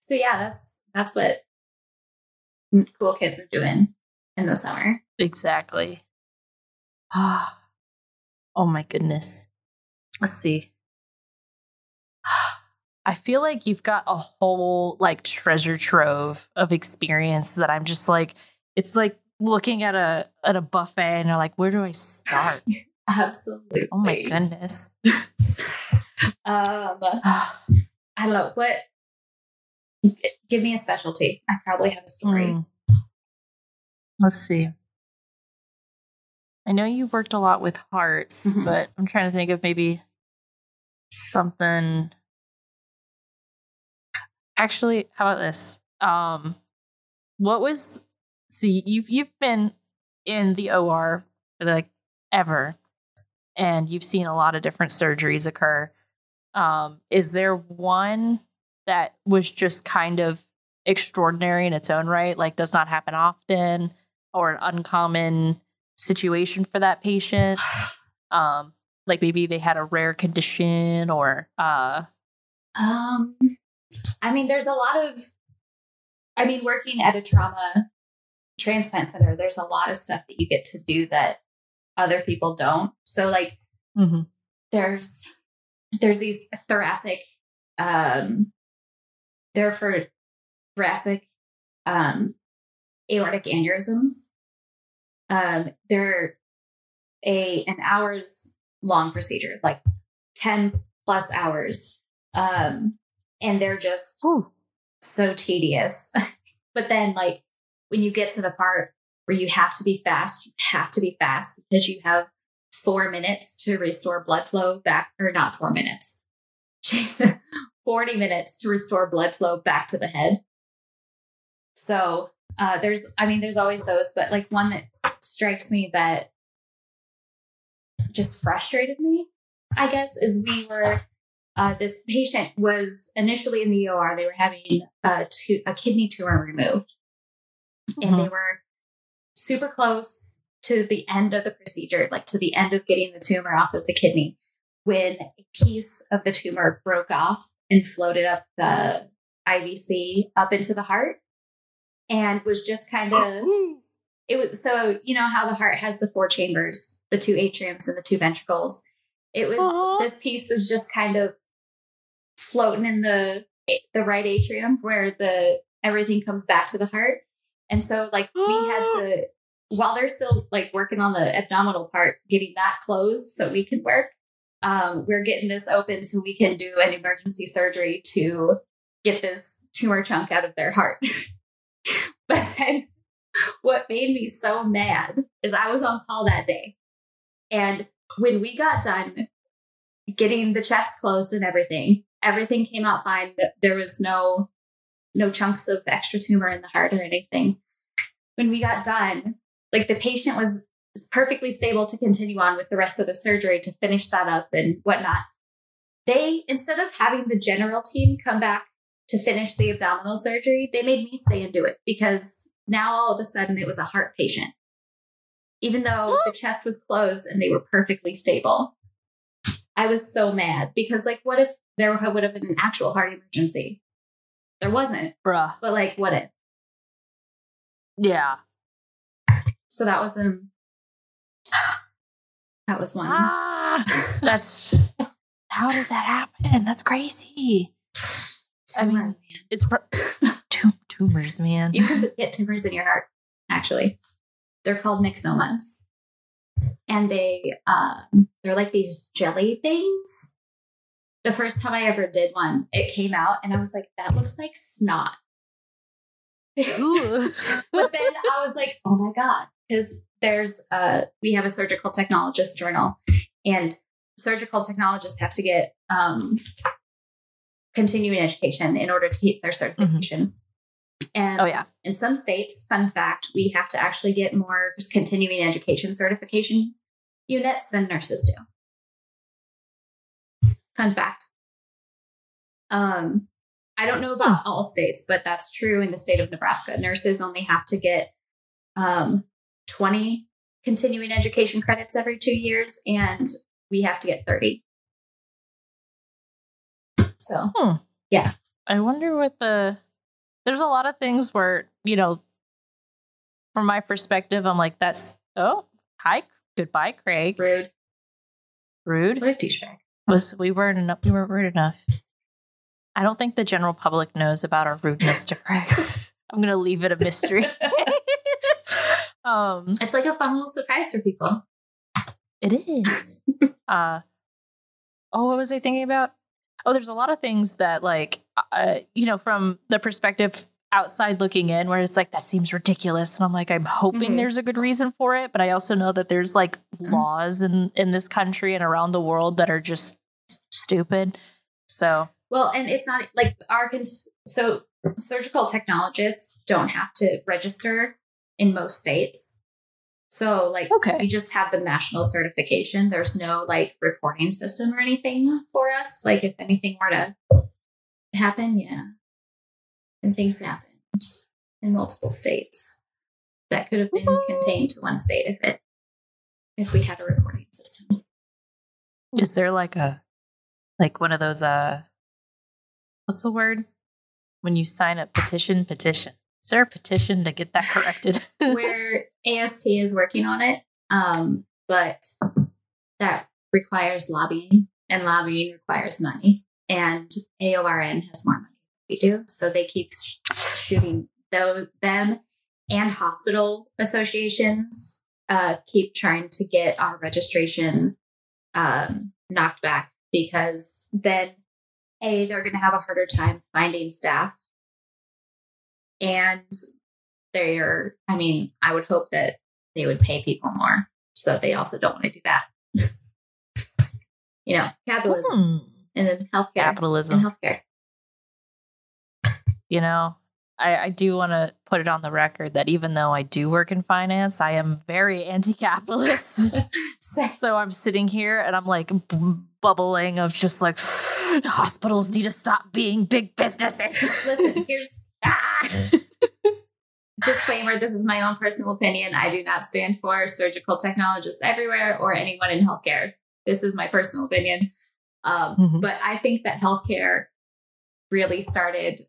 S4: so yeah that's that's what cool kids are doing in the summer
S1: Exactly. Ah. oh my goodness. Let's see. I feel like you've got a whole like treasure trove of experience that I'm just like it's like looking at a at a buffet and you're like, where do I start?
S4: absolutely
S1: Oh my goodness.
S4: um i don't know what give me a specialty i probably have a story
S1: hmm. Let's see. I know you've worked a lot with hearts,
S4: Mhm.
S1: but I'm trying to think of maybe something. Actually, how about this? Um, what was so you've you've been in the OR for like ever, and you've seen a lot of different surgeries occur. Um, is there one that was just kind of extraordinary in its own right, like does not happen often, or an uncommon situation for that patient? Um, like maybe they had a rare condition or uh
S4: Um, I mean, there's a lot of, I mean, working at a trauma transplant center, there's a lot of stuff that you get to do that other people don't. So, like,
S1: mhm.
S4: there's there's these thoracic, um, they're for thoracic, um, aortic aneurysms. Um, they're a an hours long procedure, like ten plus hours. Um, and they're just
S1: Ooh.
S4: so tedious. but then, like, when you get to the part where you have to be fast, you have to be fast because you have four minutes to restore blood flow back, or not four minutes, 40 minutes to restore blood flow back to the head. So uh, there's, I mean, there's always those, but like one that strikes me that just frustrated me, I guess, is we were, uh, this patient was initially in the OR. They were having a, tu- a kidney tumor removed, and they were super close to the end of the procedure, like to the end of getting the tumor off of the kidney, when a piece of the tumor broke off and floated up the IVC up into the heart and was just kind of it was so you know how the heart has the four chambers the two atriums and the two ventricles? It was this piece was just kind of floating in the the right atrium where the everything comes back to the heart and so like we had to while they're still like working on the abdominal part getting that closed so we can work um, we're getting this open so we can do an emergency surgery to get this tumor chunk out of their heart but then what made me so mad is I was on call that day. And when we got done getting the chest closed and everything, everything came out fine. There was no no chunks of extra tumor in the heart or anything. When we got done, like the patient was perfectly stable to continue on with the rest of the surgery to finish that up and whatnot. They, instead of having the general team come back to finish the abdominal surgery, they made me stay and do it because now all of a sudden it was a heart patient. Even though the chest was closed and they were perfectly stable. I was so mad because, like, what if there would have been an actual heart emergency? There wasn't,
S1: Bruh.
S4: but like, what if?
S1: Yeah.
S4: So that was um, that was one.
S1: Ah, that's just, how did that happen? That's crazy. I mean,
S4: Tumor.
S1: It's tumors, man.
S4: you could get tumors in your heart. Actually, they're called myxomas, and they um, they're like these jelly things. The first time I ever did one, it came out, and I was like, "That looks like snot." But then I was like, "Oh my god!" Because there's uh, we have a surgical technologist journal, and surgical technologists have to get um, continuing education in order to keep their certification. And
S1: oh yeah.
S4: in some states, fun fact, we have to actually get more continuing education certification units than nurses do. Fun fact. Um, I don't know about all states, but that's true in the state of Nebraska. Nurses only have to get um, 20 continuing education credits every two years, and we have to get 30. So, yeah.
S1: I wonder what the. There's a lot of things where you know, from my perspective, I'm like, that's oh hi goodbye Craig
S4: rude.
S1: rude
S4: What a douchebag.
S1: was we weren't enough we weren't rude enough. I don't think the general public knows about our rudeness to Craig. I'm gonna leave it a mystery. um,
S4: It's like a fun little surprise for people.
S1: It is. uh, oh, what was I thinking about? Oh, there's a lot of things that, like, uh, you know, from the perspective outside looking in, where it's like that seems ridiculous, and I'm like, I'm hoping
S4: Mhm.
S1: there's a good reason for it, but I also know that there's like laws in in this country and around the world that are just stupid. So,
S4: Well, and it's not like our cons- so surgical technologists don't have to register in most states. So like
S1: okay,
S4: we just have the national certification. There's no like reporting system or anything for us. Like if anything were to happen, yeah. And things happened in multiple states that could have been contained to one state if it if we had a reporting system.
S1: is there like a like one of those uh, what's the word when you sign a petition? Petition. Is there a petition to get that corrected?
S4: where AST is working on it, um, but that requires lobbying, and lobbying requires money. And AORN has more money than we do, so they keep shooting though them and hospital associations uh, keep trying to get our registration um, knocked back because then a they're going to have a harder time finding staff and they're, I mean, I would hope that they would pay people more so they also don't want to do that. you know, capitalism
S1: Hmm.
S4: and then healthcare
S1: Capitalism.
S4: and healthcare.
S1: You know, I, I do want to put it on the record that even though I do work in finance, I am very anti-capitalist.
S4: So-
S1: so I'm sitting here and I'm like bubbling of just like hospitals need to stop being big businesses.
S4: Listen, here's
S1: Ah!
S4: disclaimer this is my own personal opinion. I do not stand for surgical technologists everywhere or anyone in healthcare. This is my personal opinion. Um,
S1: Mhm.
S4: But I think that healthcare really started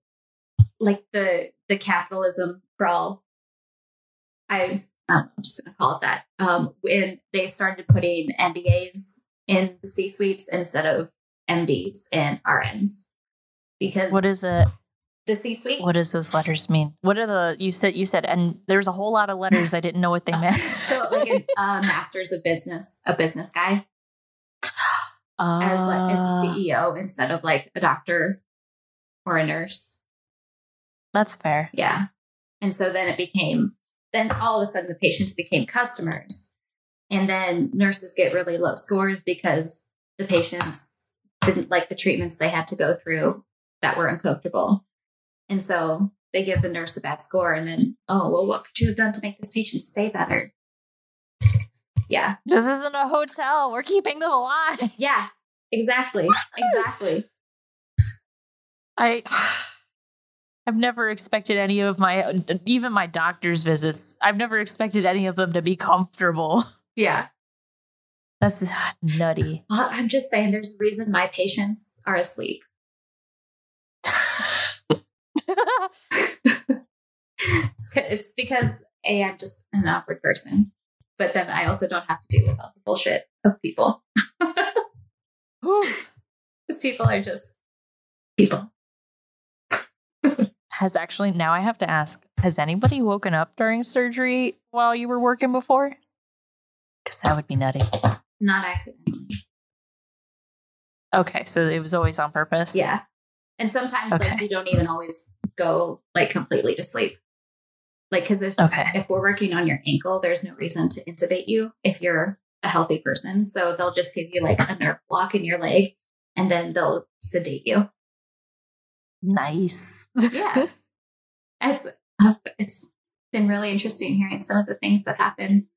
S4: like the the capitalism brawl. I, I'm just to call it that. Um, when they started putting MBAs in the C suites instead of MDs and RNs. Because
S1: what is it?
S4: the C suite?
S1: What does those letters mean? What are the you said you said and there's a whole lot of letters I didn't know what they meant.
S4: so like a uh, master's of business, a business guy as like as
S1: Uh,
S4: the CEO instead of like a doctor or a nurse.
S1: That's fair.
S4: Yeah. And so then it became then all of a sudden the patients became customers. And then nurses get really low scores because the patients didn't like the treatments they had to go through that were uncomfortable. And so they give the nurse a bad score and then, oh, well, what could you have done to make this patient stay better? Yeah.
S1: This isn't a hotel. We're keeping them alive.
S4: Yeah, exactly. Exactly.
S1: I I've never expected any of my even my doctor's visits. I've never expected any of them to be comfortable.
S4: Yeah.
S1: That's nutty.
S4: I'm just saying there's a reason my patients are asleep. It's, it's because A, I'm just an awkward person, but then I also don't have to deal with all the bullshit of people. Because people are just people.
S1: Has actually now I have to ask, has anybody woken up during surgery while you were working before? Cuz that would be nutty.
S4: Not accidentally.
S1: Okay, so it was always on purpose.
S4: Yeah. And sometimes like you don't even always go like completely to sleep. Like because if
S1: Okay.
S4: if we're working on your ankle, there's no reason to intubate you if you're a healthy person. So they'll just give you like a nerve block in your leg and then they'll sedate you.
S1: Nice.
S4: Yeah. It's uh, it's been really interesting hearing some of the things that happen.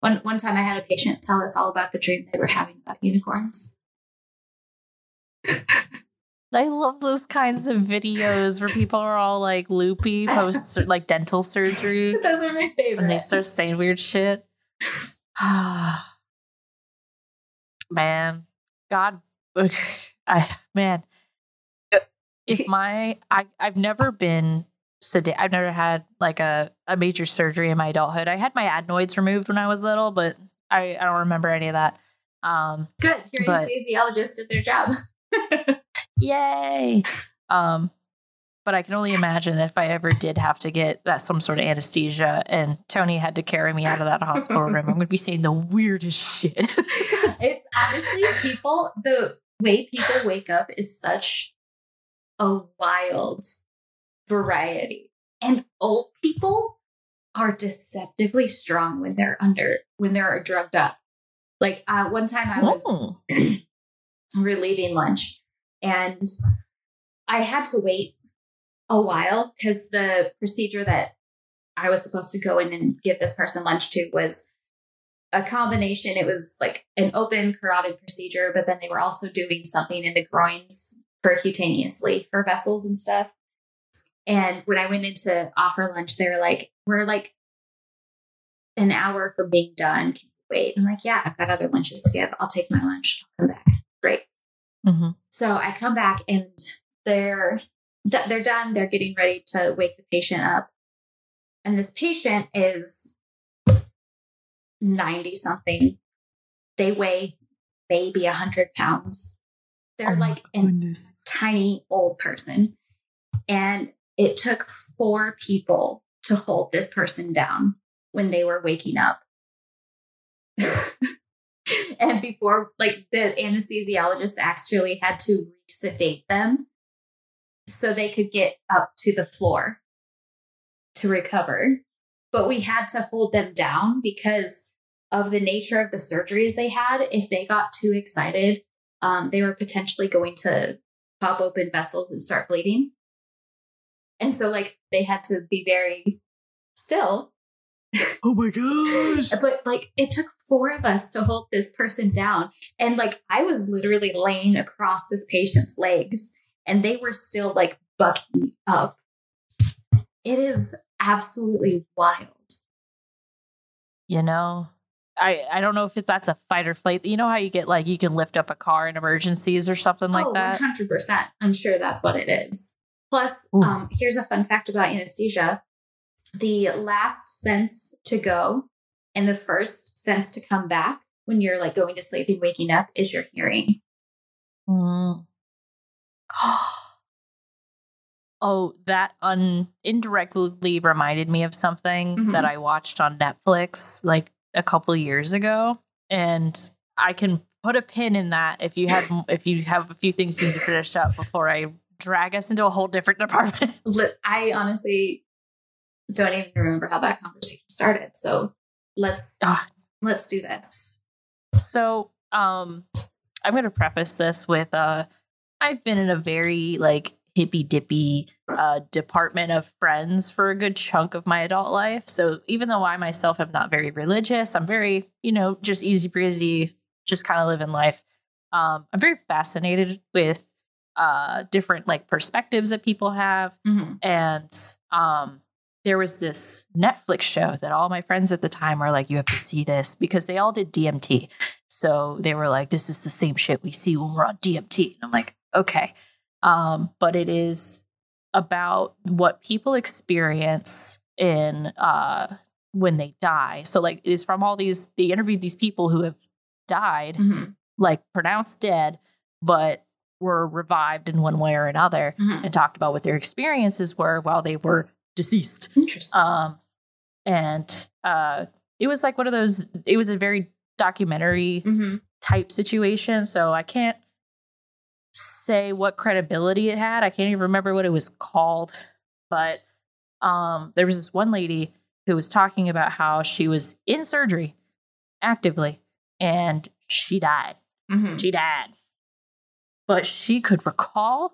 S4: One one time I had a patient tell us all about the dream they were having about unicorns.
S1: I love those kinds of videos where people are all like loopy post like dental surgery
S4: Those are my favorite.
S1: and they start saying weird shit. man, God, I man, if my I I've never been sedated. I've never had like a a major surgery in my adulthood. I had my adenoids removed when I was little, but I I don't remember any of that. Um,
S4: Good. Your
S1: But-
S4: anesthesiologist did their job.
S1: Yay. Um, but I can only imagine that if I ever did have to get that some sort of anesthesia and Tony had to carry me out of that hospital room, I'm going to be saying the weirdest shit.
S4: it's honestly people the way people wake up is such a wild variety. And old people are deceptively strong when they're under when they're drugged up. Like uh, one time i was
S1: Oh.
S4: we lunch and i had to wait a while because the procedure that i was supposed to go in and give this person lunch to was a combination. It was like an open carotid procedure but then they were also doing something in the groins percutaneously for vessels and stuff and when i went in to offer lunch they were like we're like an hour from being done can you wait i'm like yeah i've got other lunches to give i'll take my lunch i'll come back great
S1: Mhm.
S4: so I come back and they're they're done. They're getting ready to wake the patient up, and this patient is ninety something. They weigh maybe a hundred pounds. They're
S1: Oh
S4: like a tiny old person, and it took four people to hold this person down when they were waking up. and before like the anesthesiologist actually had to sedate them so they could get up to the floor to recover, but we had to hold them down because of the nature of the surgeries they had. If they got too excited, um, they were potentially going to pop open vessels and start bleeding. And so, like, they had to be very still.
S5: Oh my gosh.
S4: But, like, it took four of us to hold this person down. And, like, I was literally laying across this patient's legs, and they were still, like, bucking up. It is absolutely wild.
S1: You know, I I don't know if it's that's a fight or flight. You know how you get like you can lift up a car in emergencies or something like
S4: oh,
S1: that.
S4: 100%. I'm sure that's what it is. Plus, um, here's a fun fact about anesthesia the last sense to go and the first sense to come back when you're like going to sleep and waking up is your hearing.
S1: Mm. oh, that un indirectly reminded me of something
S4: Mhm.
S1: that I watched on Netflix like a couple years ago, and I can put a pin in that if you have if you have a few things you need to finish up before I drag us into a whole different department.
S4: I honestly don't even remember how that conversation started. So let's
S1: Ah.
S4: let's do this.
S1: So, um, I'm going to preface this with uh, I've been in a very like hippy dippy uh, department of friends for a good chunk of my adult life. So even though I myself am not very religious, I'm very you know just easy breezy, just kind of living life. Um, I'm very fascinated with uh, different like perspectives that people have
S4: Mhm.
S1: and um there was this Netflix show that all my friends at the time were like, you have to see this because they all did DMT. So they were like, this is the same shit we see when we're on DMT. And I'm like, okay. Um, but it is about what people experience in uh when they die. So like it's from all these they interviewed these people who have died,
S4: Mhm.
S1: like pronounced dead, but were revived in one way or another
S4: Mhm.
S1: and talked about what their experiences were while they were deceased.
S4: Interesting.
S1: Um, and uh, it was like one of those. It was a very documentary
S4: Mhm.
S1: type situation, so I can't say what credibility it had. I can't even remember what it was called, but um, there was this one lady who was talking about how she was in surgery actively and she died.
S4: Mhm.
S1: She died. But she could recall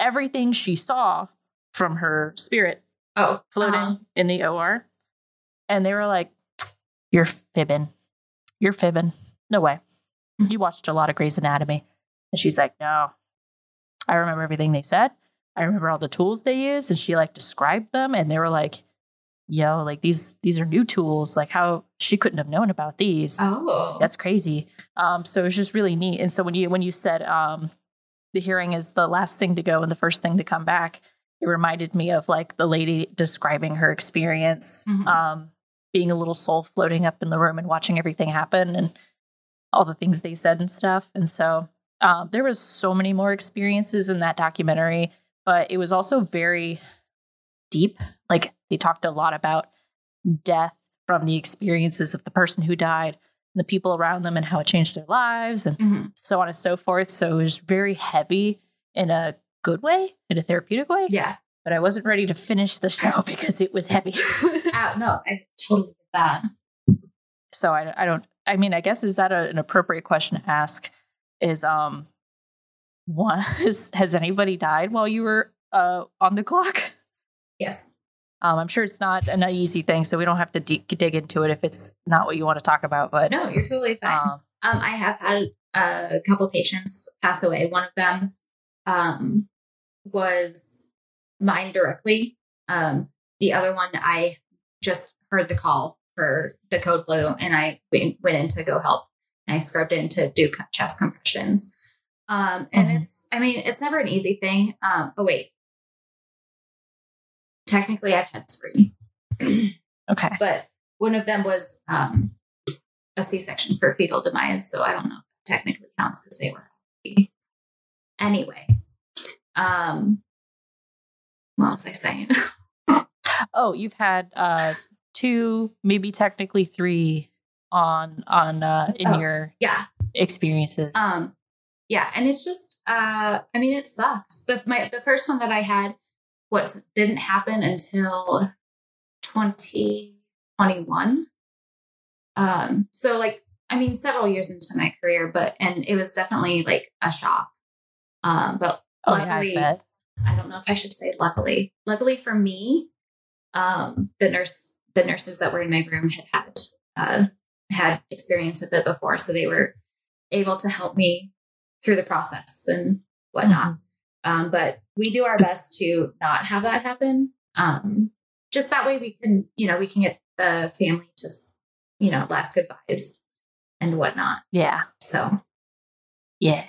S1: everything she saw from her spirit
S4: Oh,
S1: floating
S4: uh-huh.
S1: in the OR. And they were like, You're fibbing. You're fibbing. No way. You watched a lot of Grey's Anatomy. And she's like, No. I remember everything they said. I remember all the tools they used. And she like described them. And they were like, Yo, like these these are new tools. Like how she couldn't have known about these.
S4: Oh,
S1: That's crazy. Um, so it's just really neat. And so when you when you said um, the hearing is the last thing to go and the first thing to come back, it reminded me of like the lady describing her experience,
S4: Mhm.
S1: um, being a little soul floating up in the room and watching everything happen and all the things they said and stuff. And so um, there was so many more experiences in that documentary, but it was also very deep. Like they talked a lot about death from the experiences of the person who died and the people around them and how it changed their lives and
S4: Mhm.
S1: so on and so forth. So it was very heavy in a good way, in a therapeutic way.
S4: yeah.
S1: But I wasn't ready to finish the show because it was heavy.
S4: Uh, no, I totally get that.
S1: so I, I don't, I mean, I guess is that a, an appropriate question to ask? Is, um, one, is, has anybody died while you were uh, on the clock?
S4: Yes.
S1: Um, I'm sure it's not an easy thing, so we don't have to de- dig into it if it's not what you want to talk about. But
S4: No, you're totally fine.
S1: um,
S4: Um, I have had a couple patients pass away. One of them um, was mine directly. Um, the other one, I just heard the call for the code blue, and I went, went in to go help. And I scrubbed in to do chest compressions. Um, and
S1: Mhm.
S4: it's, I mean, it's never an easy thing. Um, oh wait, technically, I've had three
S1: okay.
S4: but one of them was um, a C-section for fetal demise, so I don't know if that technically counts because they were healthy. Anyway, um, what was I saying?
S1: Oh, you've had uh, two, maybe technically three on on uh, in
S4: Oh.
S1: your
S4: yeah,
S1: experiences.
S4: um, yeah, and it's just, uh, I mean, it sucks. The my the first one that I had, what didn't happen until 2021. Um, so like, I mean, several years into my career, but, and it was definitely like a shock. Um, but
S1: Oh,
S4: luckily,
S1: yeah, I.
S4: I don't know if I should say luckily. Luckily for me, um, the nurse, the nurses that were in my room had had uh, had experience with it before, so they were able to help me through the process and whatnot. Um, but we do our best to not have that happen. Um, just that way we can, you know, we can get the family to, you know, last goodbyes and whatnot.
S1: Yeah.
S4: So,
S1: Yeah.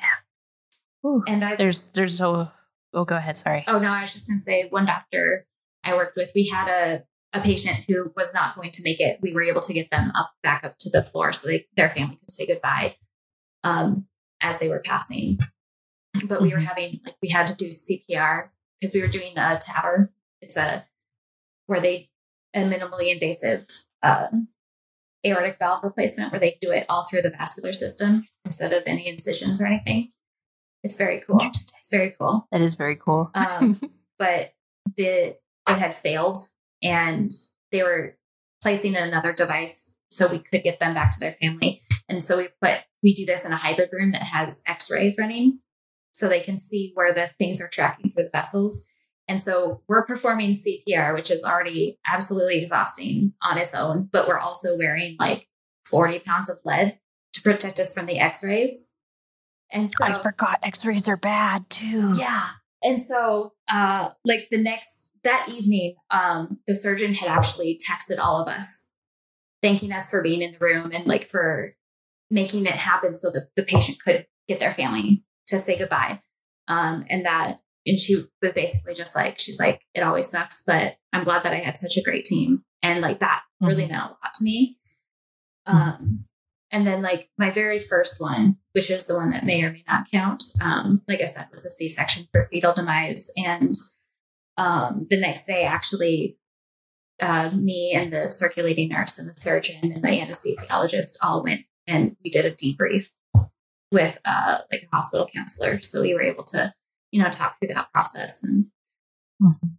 S1: Whew.
S4: and I've
S1: There's there's so oh go ahead, sorry.
S4: Oh no, I was just gonna say one doctor I worked with, we had a a patient who was not going to make it. We were able to get them up back up to the floor so they, their family could say goodbye um, as they were passing. But we were
S1: Mhm.
S4: having like we had to do CPR because we were doing a TAVR. It's a where they a minimally invasive um, aortic valve replacement where they do it all through the vascular system instead of any incisions or anything. It's very cool. It's very cool
S1: That is very cool.
S4: um, but the it had failed and they were placing in another device so we could get them back to their family and so we put we do this in a hybrid room that has x-rays running so they can see where the things are tracking through the vessels and so we're performing cpr which is already absolutely exhausting on its own but we're also wearing like 40 pounds of lead to protect us from the x-rays and so
S1: I forgot x-rays are bad too.
S4: yeah. And so uh like the next that evening, um, the surgeon had actually texted all of us, thanking us for being in the room and like for making it happen so that the patient could get their family to say goodbye. Um, and that and she was basically just like, she's like, it always sucks, but I'm glad that I had such a great team. And like that really meant a lot to me. Um, and then like my very first one, which is the one that may or may not count, um, like I said, was a C-section for fetal demise. And um, the next day, actually, uh, me and the circulating nurse and the surgeon and the anesthesiologist all went and we did a debrief with uh, like a hospital counselor. So we were able to, you know, talk through that process. And
S1: Mhm.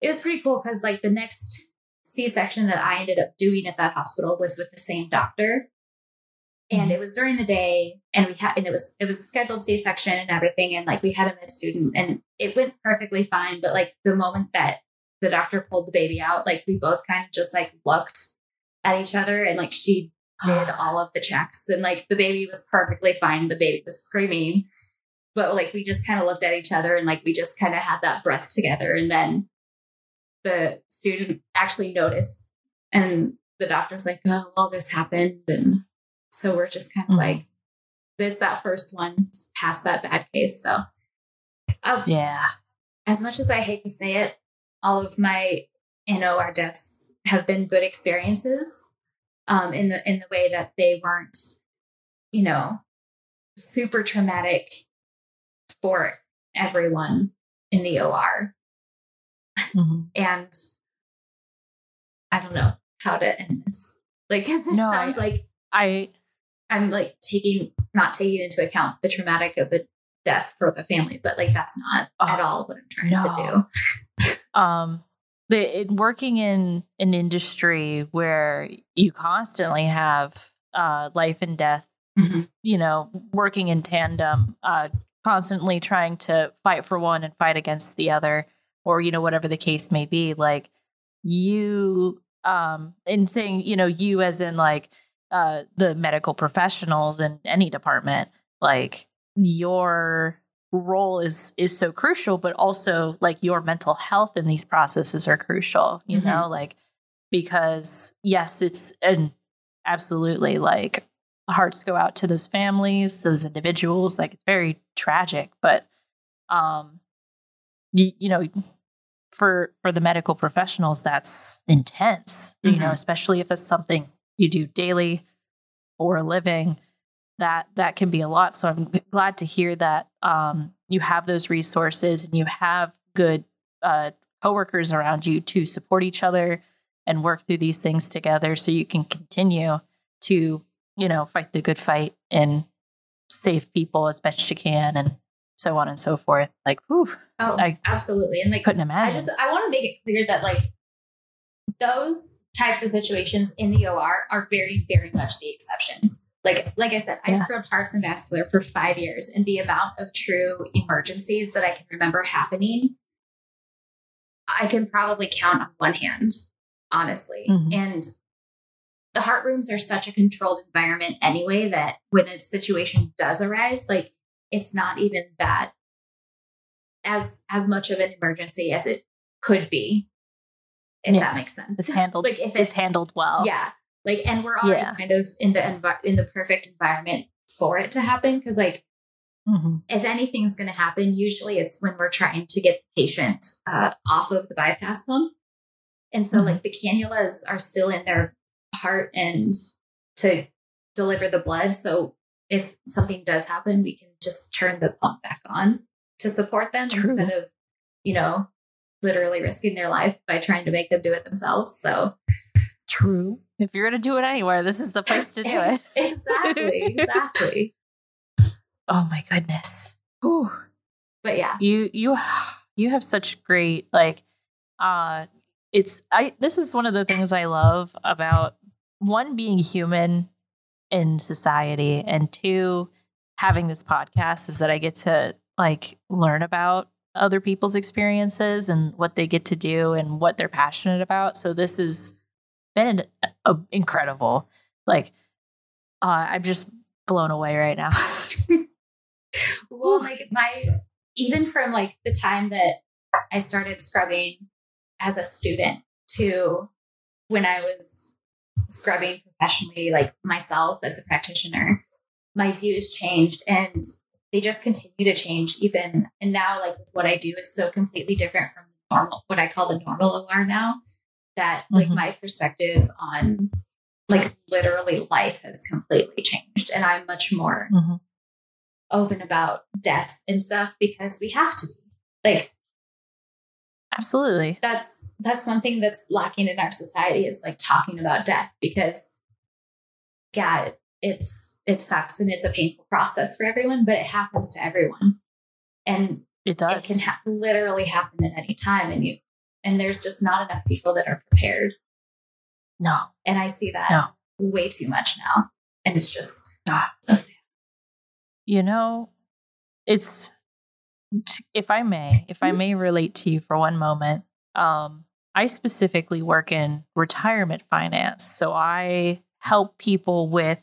S4: it was pretty cool because like the next C-section that I ended up doing at that hospital was with the same doctor. And mm-hmm. it was during the day and we had and it was it was a scheduled C-section and everything. And like we had a med student and it went perfectly fine. But like the moment that the doctor pulled the baby out, like we both kind of just like looked at each other and like she did ah. all of the checks and like the baby was perfectly fine. The baby was screaming. But like we just kind of looked at each other and like we just kind of had that breath together. And then the student actually noticed and the doctor's like, oh, well, this happened. And so we're just kind of
S1: Mhm.
S4: like, this that first one past that bad case. So of
S1: Yeah.
S4: as much as I hate to say it, all of my NOR deaths have been good experiences. Um, in the in the way that they weren't, you know, super traumatic for everyone in the OR.
S1: Mhm.
S4: And I don't know how to end this. Like, 'cause it
S1: No, I-
S4: sounds like
S1: I
S4: I'm like taking not taking into account the traumatic of the death for the family, but like that's not
S1: Oh,
S4: at all what I'm trying to do.
S1: um the in working in an industry where you constantly have uh life and death
S4: Mhm.
S1: you know working in tandem uh constantly trying to fight for one and fight against the other or you know whatever the case may be like you um in saying you know you as in like uh the medical professionals in any department like your role is is so crucial but also like your mental health in these processes are crucial you
S4: Mhm.
S1: know like because yes it's and absolutely like hearts go out to those families those individuals like it's very tragic but um you, you know for for the medical professionals that's intense you know
S4: Mhm.
S1: especially if that's something you do daily for a living that that can be a lot so i'm glad to hear that um you have those resources and you have good uh coworkers around you to support each other and work through these things together so you can continue to you know fight the good fight and save people as best you can and so on and so forth. Like, whew,
S4: Oh,
S1: I
S4: absolutely. And like,
S1: couldn't imagine I
S4: just I want to make it clear that like those types of situations in the OR are very, very much the exception. Like, like I said, I
S1: Yeah.
S4: scrubbed hearts and vascular for five years, and the amount of true emergencies that I can remember happening, I can probably count on one hand, honestly.
S1: Mhm.
S4: And the heart rooms are such a controlled environment anyway that when a situation does arise, like it's not even that as as much of an emergency as it could be if
S1: Yeah.
S4: that makes sense
S1: it's handled.
S4: like if it,
S1: it's handled well.
S4: yeah like and we're already
S1: Yeah.
S4: kind of in the envi- in the perfect environment for it to happen because like
S1: Mhm.
S4: if anything's going to happen usually it's when we're trying to get the patient uh, off of the bypass pump and so
S1: Mhm.
S4: like the cannulas are still in their heart and to deliver the blood so if something does happen we can just turn the pump back on to support them
S1: True.
S4: instead of you know literally risking their life by trying to make them do it themselves so
S1: True. If you're gonna do it anywhere, this is the place to do it.
S4: exactly exactly
S1: Oh my goodness. Whew.
S4: but yeah
S1: you you you have such great like uh it's i this is one of the things i love about one being human in society and two having this podcast is that i get to like learn about other people's experiences and what they get to do and what they're passionate about. So this has been an, a, incredible like uh, i'm just blown away right now.
S4: Well like my even from like the time that i started scrubbing as a student to when i was scrubbing professionally like myself as a practitioner my views changed and they just continue to change even and now like with what i do is so completely different from normal what i call the normal or now that like
S1: Mhm.
S4: my perspective on like literally life has completely changed and i'm much more
S1: Mhm.
S4: open about death and stuff because we have to be like
S1: absolutely
S4: that's that's one thing that's lacking in our society is like talking about death because yeah it's it sucks and it's a painful process for everyone but it happens to everyone. And
S1: it does.
S4: it can ha- literally happen at any time and you and there's just not enough people that are prepared.
S1: No.
S4: And i see that
S1: No.
S4: way too much now. And it's just so sad.
S1: you know it's if i may if i may relate to you for one moment um i specifically work in retirement finance. So i help people with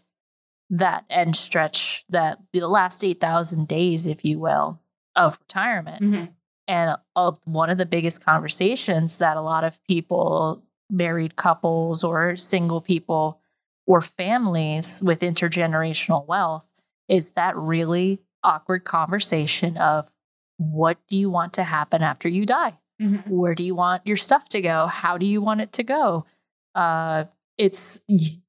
S1: that end stretch that the last 8000 days if you will of retirement
S4: Mhm.
S1: and uh, one of the biggest conversations that a lot of people, married couples or single people or families with intergenerational wealth, is that really awkward conversation of what do you want to happen after you die?
S4: Mhm.
S1: Where do you want your stuff to go? How do you want it to go? Uh, it's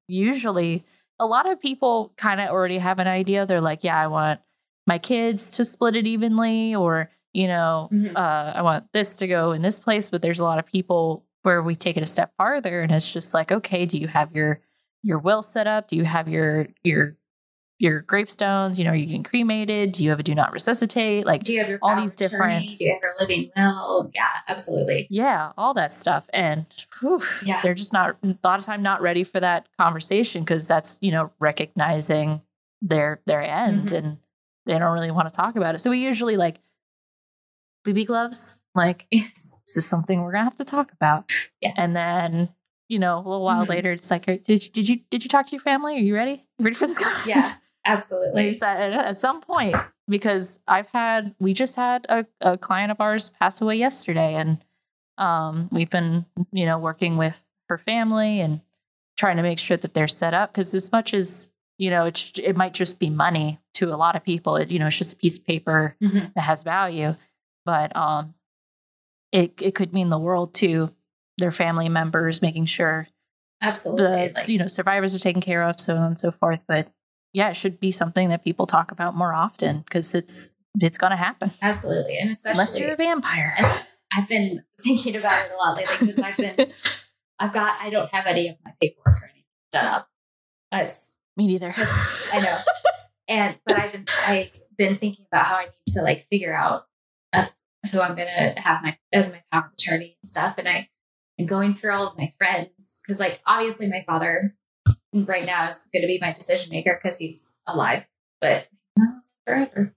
S1: usually a lot of people kind of already have an idea. They're like, yeah, I want my kids to split it evenly, or, you know,
S4: Mhm.
S1: uh, I want this to go in this place. But there's a lot of people where we take it a step farther and it's just like, okay, do you have your your will set up? Do you have your your your gravestones? You know, are you getting cremated? Do you have a do not resuscitate? Like
S4: do you have your
S1: all these different-
S4: do you have your living will yeah absolutely
S1: Yeah, all that stuff. And whew,
S4: Yeah.
S1: they're just not a lot of time not ready for that conversation because that's, you know, recognizing their their end
S4: Mhm.
S1: and they don't really want to talk about it. So we usually like BB gloves, like
S4: yes
S1: this is something we're gonna have to talk about.
S4: yes
S1: And then, you know, a little while
S4: Mhm.
S1: later it's like, did you did you did you talk to your family? Are you ready? You ready for this?
S4: yeah absolutely
S1: at, at some point because I've had we just had a, a client of ours pass away yesterday and um we've been you know working with her family and trying to make sure that they're set up because as much as you know it's it might just be money to a lot of people it you know it's just a piece of paper
S4: Mhm.
S1: that has value but um it it could mean the world to their family members making sure
S4: absolutely
S1: the
S4: like,
S1: you know survivors are taken care of so on and so forth but yeah it should be something that people talk about more often because it's it's gonna happen
S4: absolutely and especially
S1: unless you're a vampire
S4: I've been thinking about it a lot lately because I've been, I've got, I don't have any of my paperwork or anything done up. It's,
S1: me neither
S4: it's I know. and but I've been I've been thinking about how I need to like figure out uh, who I'm gonna have my as my power of attorney and stuff, and I and going through all of my friends because like obviously my father right now is going to be my decision maker because he's alive, but forever.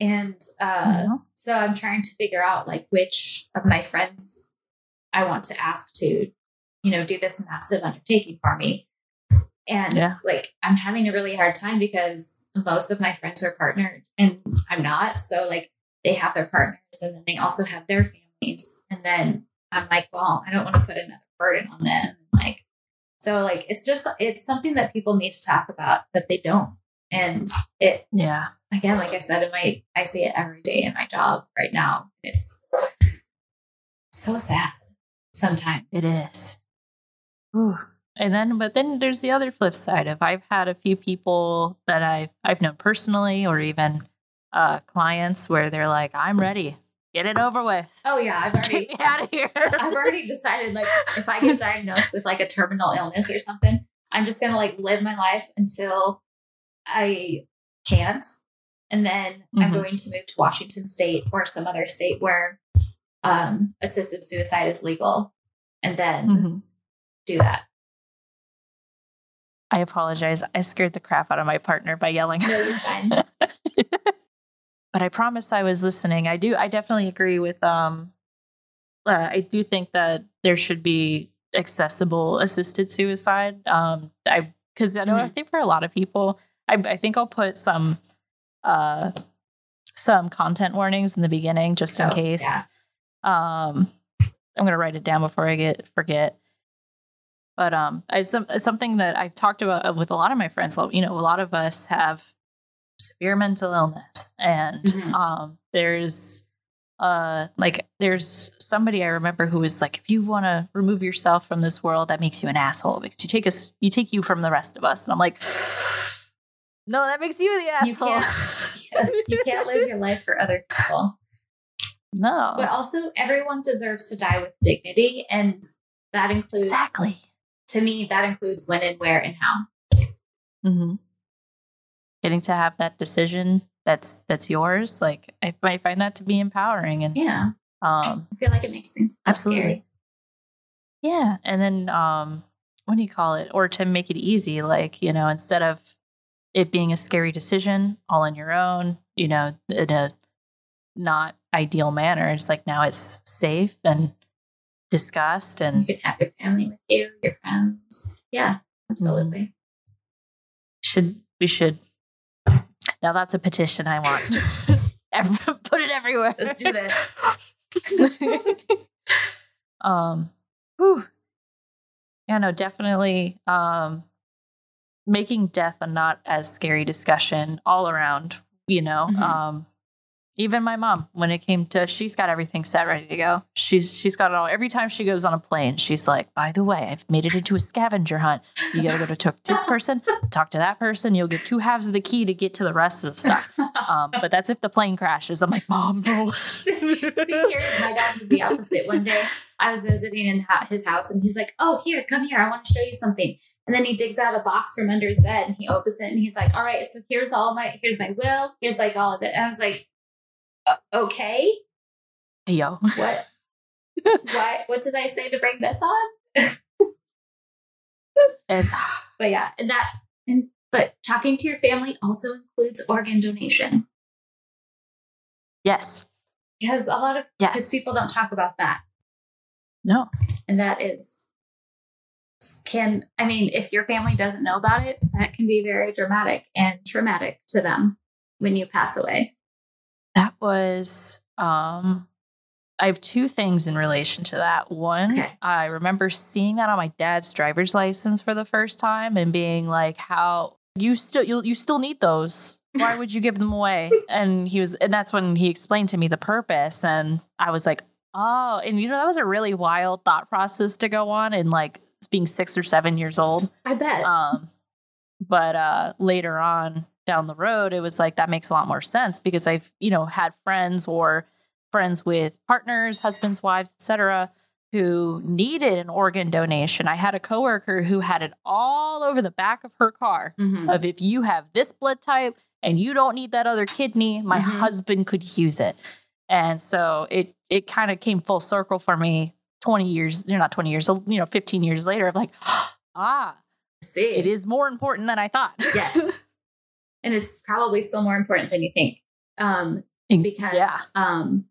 S4: And uh,
S1: Yeah.
S4: so I'm trying to figure out like which of my friends I want to ask to, you know, do this massive undertaking for me. And
S1: Yeah.
S4: like I'm having a really hard time because most of my friends are partnered and I'm not. So like they have their partners and then they also have their families. And then I'm like, well, I don't want to put another burden on them. Like, so like it's just it's something that people need to talk about, but they don't. And it
S1: Yeah.
S4: again, like I said, in my I see it every day in my job right now. It's so sad sometimes.
S1: It is. Ooh. And then, but then there's the other flip side of I've had a few people that I've I've known personally, or even uh, clients where they're like, "I'm ready, get it over with,
S4: Oh yeah, I've
S1: get
S4: already
S1: me out of here."
S4: I've already decided like if I get diagnosed with like a terminal illness or something, I'm just gonna like live my life until I can't. And then I'm
S1: Mhm.
S4: going to move to Washington State or some other state where um, assisted suicide is legal, and then
S1: Mhm.
S4: do that.
S1: I apologize. I scared the crap out of my partner by yelling.
S4: No, you're fine.
S1: but I promise I was listening. I do. I definitely agree with. Um, uh, I do think that there should be accessible assisted suicide. Um, I because I know I
S4: Mhm.
S1: think for a lot of people, I, I think I'll put some, uh, some content warnings in the beginning just in
S4: Oh,
S1: case.
S4: yeah.
S1: Um, I'm gonna write it down before I get forget. But um, it's, some, it's something that I've talked about with a lot of my friends. You know, a lot of us have severe mental illness, and
S4: Mhm.
S1: um, there's uh, like there's somebody I remember who was like, if you want to remove yourself from this world, that makes you an asshole because you take us, you take you from the rest of us, and I'm like. No, that makes you the
S4: You
S1: asshole.
S4: you can't live your life for other people.
S1: no,
S4: But also, everyone deserves to die with dignity, and that includes
S1: exactly.
S4: To me, that includes when and where and how.
S1: hmm Getting to have that decision that's that's yours, like I, I find that to be empowering, and
S4: Yeah,
S1: um,
S4: I feel like it makes things
S1: Absolutely.
S4: scary.
S1: yeah, and then um, what do you call it? Or to make it easy, like you know, instead of it being a scary decision all on your own, you know, in a not ideal manner, it's like now it's safe and discussed
S4: You
S1: and
S4: can have your family with you, your friends. Yeah, absolutely.
S1: should we should now that's a petition I want. Put it everywhere.
S4: Let's do this.
S1: um whew. yeah no definitely um making death a not as scary discussion all around you know
S4: Mhm.
S1: um even my mom when it came to she's got everything set ready to go she's she's got it all every time she goes on a plane she's like by the way i've made it into a scavenger hunt you gotta go to talk to this person talk to that person you'll get two halves of the key to get to the rest of the stuff um but that's if the plane crashes i'm like mom no
S4: See, here, my dad was the opposite. One day, I was visiting in his house, and he's like, "Oh, here, come here. I want to show you something." And then he digs out a box from under his bed, and he opens it, and he's like, "All right, so here's all my, here's my will, here's like all of it." And I was like, "Uh, "Okay,
S1: yo
S4: what? Why? What did I say to bring this on?"
S1: and
S4: But yeah, and that, and but talking to your family also includes organ donation
S1: yes
S4: because a lot of because
S1: yes
S4: people don't talk about that.
S1: no
S4: and that is can i mean if your family doesn't know about it that can be very dramatic and traumatic to them when you pass away
S1: That was um I have two things in relation to that. One,
S4: Okay.
S1: I remember seeing that on my dad's driver's license for the first time and being like, "How you still you you still need those? Why would you give them away?" And he was, and that's when he explained to me the purpose, and I was like, "Oh!" And you know, that was a really wild thought process to go on, and like being six or seven years old.
S4: i bet
S1: Um, but uh, later on down the road, it was like that makes a lot more sense because I've you know had friends or friends with partners, husbands, wives, etc., who needed an organ donation. I had a coworker who had it all over the back of her car
S4: Mhm.
S1: of if you have this blood type and you don't need that other kidney, my
S4: Mhm.
S1: husband could use it. And so it it kind of came full circle for me 20 years, you're not 20 years, you know, 15 years later of like, ah,
S4: See,
S1: it is more important than I thought.
S4: yes, and it's probably still more important than you think. Um, because
S1: yeah.
S4: um,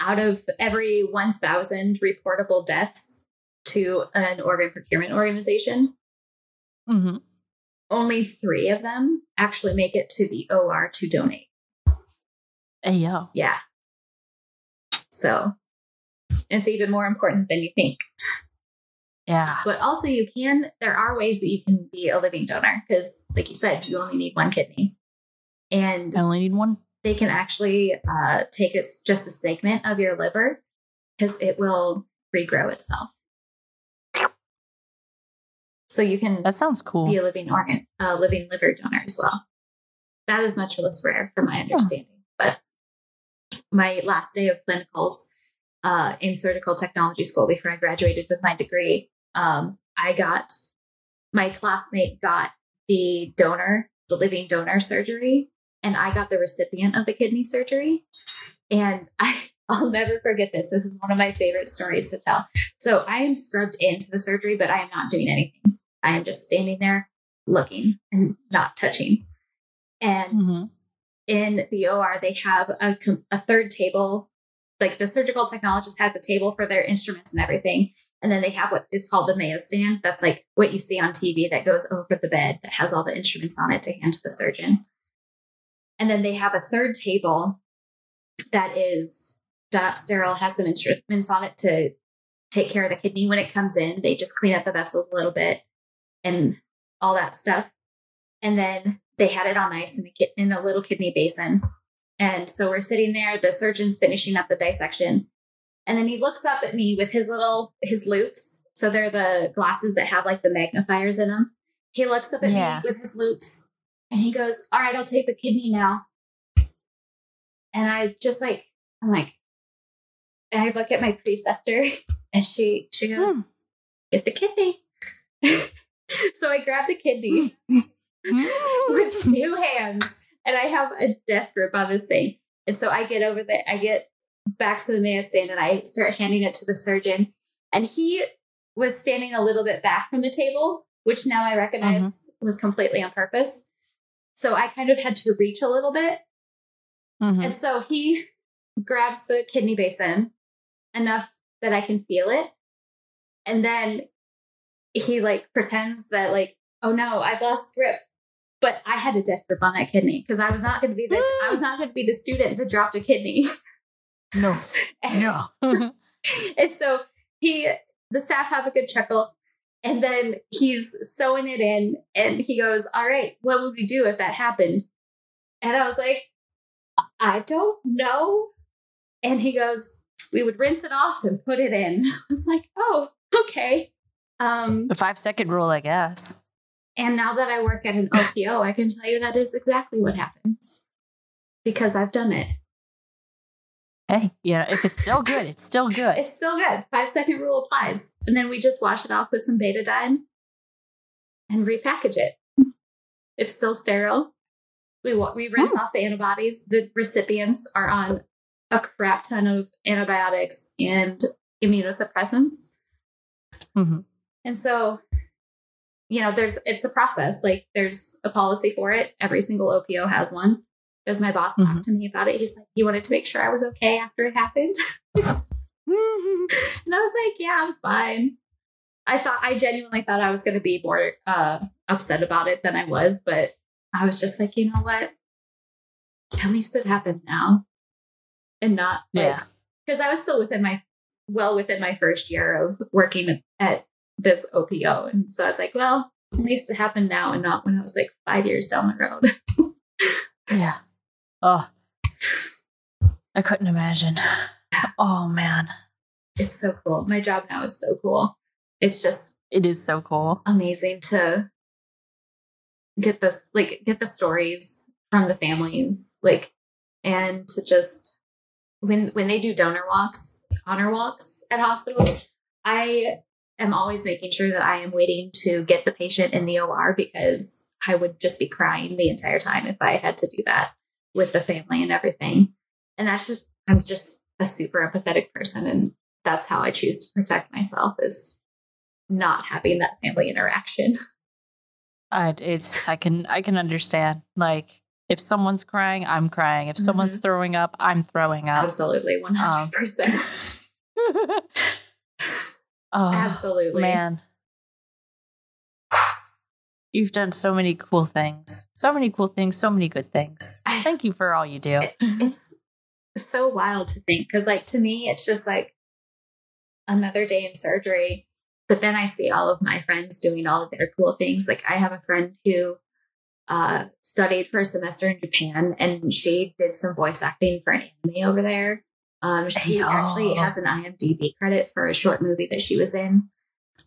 S4: out of every 1,000 reportable deaths to an organ procurement organization,
S1: hmm
S4: only three of them actually make it to the OR to donate.
S1: Yo.
S4: Yeah. So it's even more important than you think.
S1: Yeah.
S4: But also, you can, there are ways that you can be a living donor because, like you said, you only need one kidney. And
S1: I only need one.
S4: they can actually uh, take us just a segment of your liver because it will regrow itself. So you can
S1: That sounds cool.
S4: be a living organ, a living liver donor as well. That is much less rare, from my understanding. But my last day of clinicals uh, in surgical technology school before I graduated with my degree, um, I got my classmate got the donor, the living donor surgery, and I got the recipient of the kidney surgery. And I, I'll never forget this. This is one of my favorite stories to tell. So I am scrubbed into the surgery, but I am not doing anything. I am just standing there looking and not touching. And
S1: Mhm.
S4: in the OR, they have a, a third table. Like the surgical technologist has a table for their instruments and everything. And then they have what is called the Mayo stand. That's like what you see on TV that goes over the bed that has all the instruments on it to hand to the surgeon. And then they have a third table that is done up sterile, has some instruments on it to take care of the kidney when it comes in. They just clean up the vessels a little bit and all that stuff. And then they had it on ice in a, ki- in a little kidney basin. And so we're sitting there, the surgeon's finishing up the dissection. And then he looks up at me with his little, his loupes. So they're the glasses that have like the magnifiers in them. He looks up at
S1: Yeah.
S4: me with his loupes and he goes, All right, I'll take the kidney now. And I just like, I'm like, and I look at my preceptor and she she goes,
S1: Hmm.
S4: get the kidney. so I grab the kidney with two hands and I have a death grip on this thing. And so I get over there, I get back to the Mayo stand and I start handing it to the surgeon. And he was standing a little bit back from the table, which now I recognize was completely on purpose. So I kind of had to reach a little bit.
S1: Mhm.
S4: And so he grabs the kidney basin enough that I can feel it. And then he like pretends that like, oh no, I've lost grip. But I had a death grip on that kidney because I was not going to be the I was not going to be the student that dropped a kidney.
S1: No. No.
S4: and so he the staff have a good chuckle and then he's sewing it in and he goes all right what would we do if that happened and i was like i don't know and he goes we would rinse it off and put it in i was like oh okay um
S1: the five second rule, I guess.
S4: and now that i work at an opo i can tell you that is exactly what happens because i've done it
S1: Hey, you know, if it's still good, it's still good.
S4: It's still good. Five second rule applies. And then we just wash it off with some betadine and repackage it. It's still sterile. We we rinse off the antibodies. The recipients are on a crap ton of antibiotics and immunosuppressants.
S1: Mhm.
S4: And so, you know, there's it's a process. Like there's a policy for it. Every single OPO has one. Because my boss talked to me about it. He's like, he wanted to make sure I was okay after it happened. And I was like, yeah, I'm fine. I thought I genuinely thought I was going to be more uh, upset about it than I was, but I was just like, you know what? At least it happened now, and not
S1: Yeah.
S4: because I was still within my well within my first year of working at this OPO, and so I was like, well, at least it happened now, and not when I was like five years down the road.
S1: Yeah. Oh, I couldn't imagine. Oh man,
S4: it's so cool. My job now is so cool. It's just
S1: it is so cool.
S4: amazing to get this like get the stories from the families like and to just when when they do donor walks, honor walks at hospitals, I am always making sure that I am waiting to get the patient in the OR because I would just be crying the entire time if I had to do that with the family and everything. And that's just I'm just a super empathetic person and that's how I choose to protect myself is not having that family interaction.
S1: I it's I can I can understand. Like if someone's crying, I'm crying. If someone's
S4: Mhm.
S1: throwing up, I'm throwing up.
S4: Absolutely, 100%.
S1: oh,
S4: Absolutely.
S1: man. You've done so many cool things. So many cool things, so many good things. Thank you for all you do.
S4: it's so wild to think because like to me it's just like another day in surgery but then i see all of my friends doing all of their cool things like i have a friend who uh, studied for a semester in japan and she did some voice acting for an anime over there um, she actually has an imdb credit for a short movie that she was in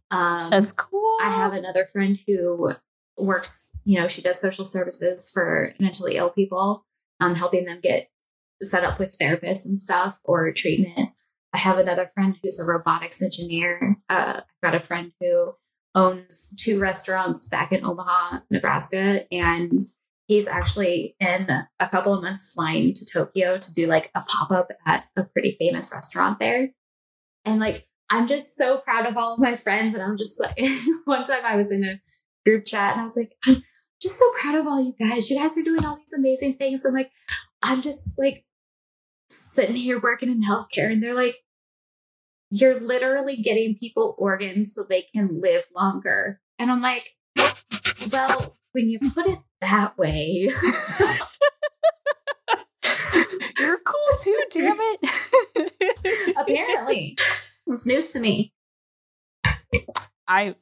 S4: um,
S1: That's cool.
S4: I have another friend who works, you know, she does social services for mentally ill people, um, helping them get set up with therapists and stuff or treatment. I have another friend who's a robotics engineer. Uh, I've got a friend who owns two restaurants back in Omaha, Nebraska, and he's actually in a couple of months flying to Tokyo to do like a pop up at a pretty famous restaurant there. And like, I'm just so proud of all of my friends. And I'm just like, one time I was in a group chat and I was like, I'm just so proud of all you guys. You guys are doing all these amazing things. I'm like, I'm just like sitting here working in healthcare. And they're like, you're literally getting people organs so they can live longer. And I'm like, well, when you put it that way,
S1: You're cool too, damn it.
S4: apparently, it's news to me.
S1: I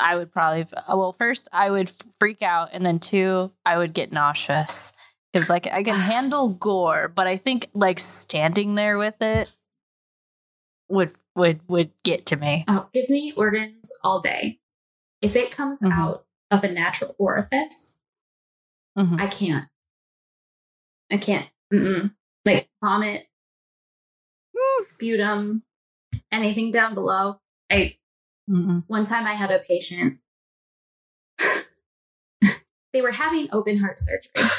S1: I would probably well first I would freak out and then two I would get nauseous cuz like I can handle gore but I think like standing there with it would would would get to me.
S4: Oh, give me organs all day. If it comes
S1: Mhm.
S4: out of a natural orifice,
S1: Mhm.
S4: I can't. I can't. Mm-mm. Like vomit, sputum, anything down below. I
S1: Mm-mm.
S4: one time I had a patient. they were having open heart surgery.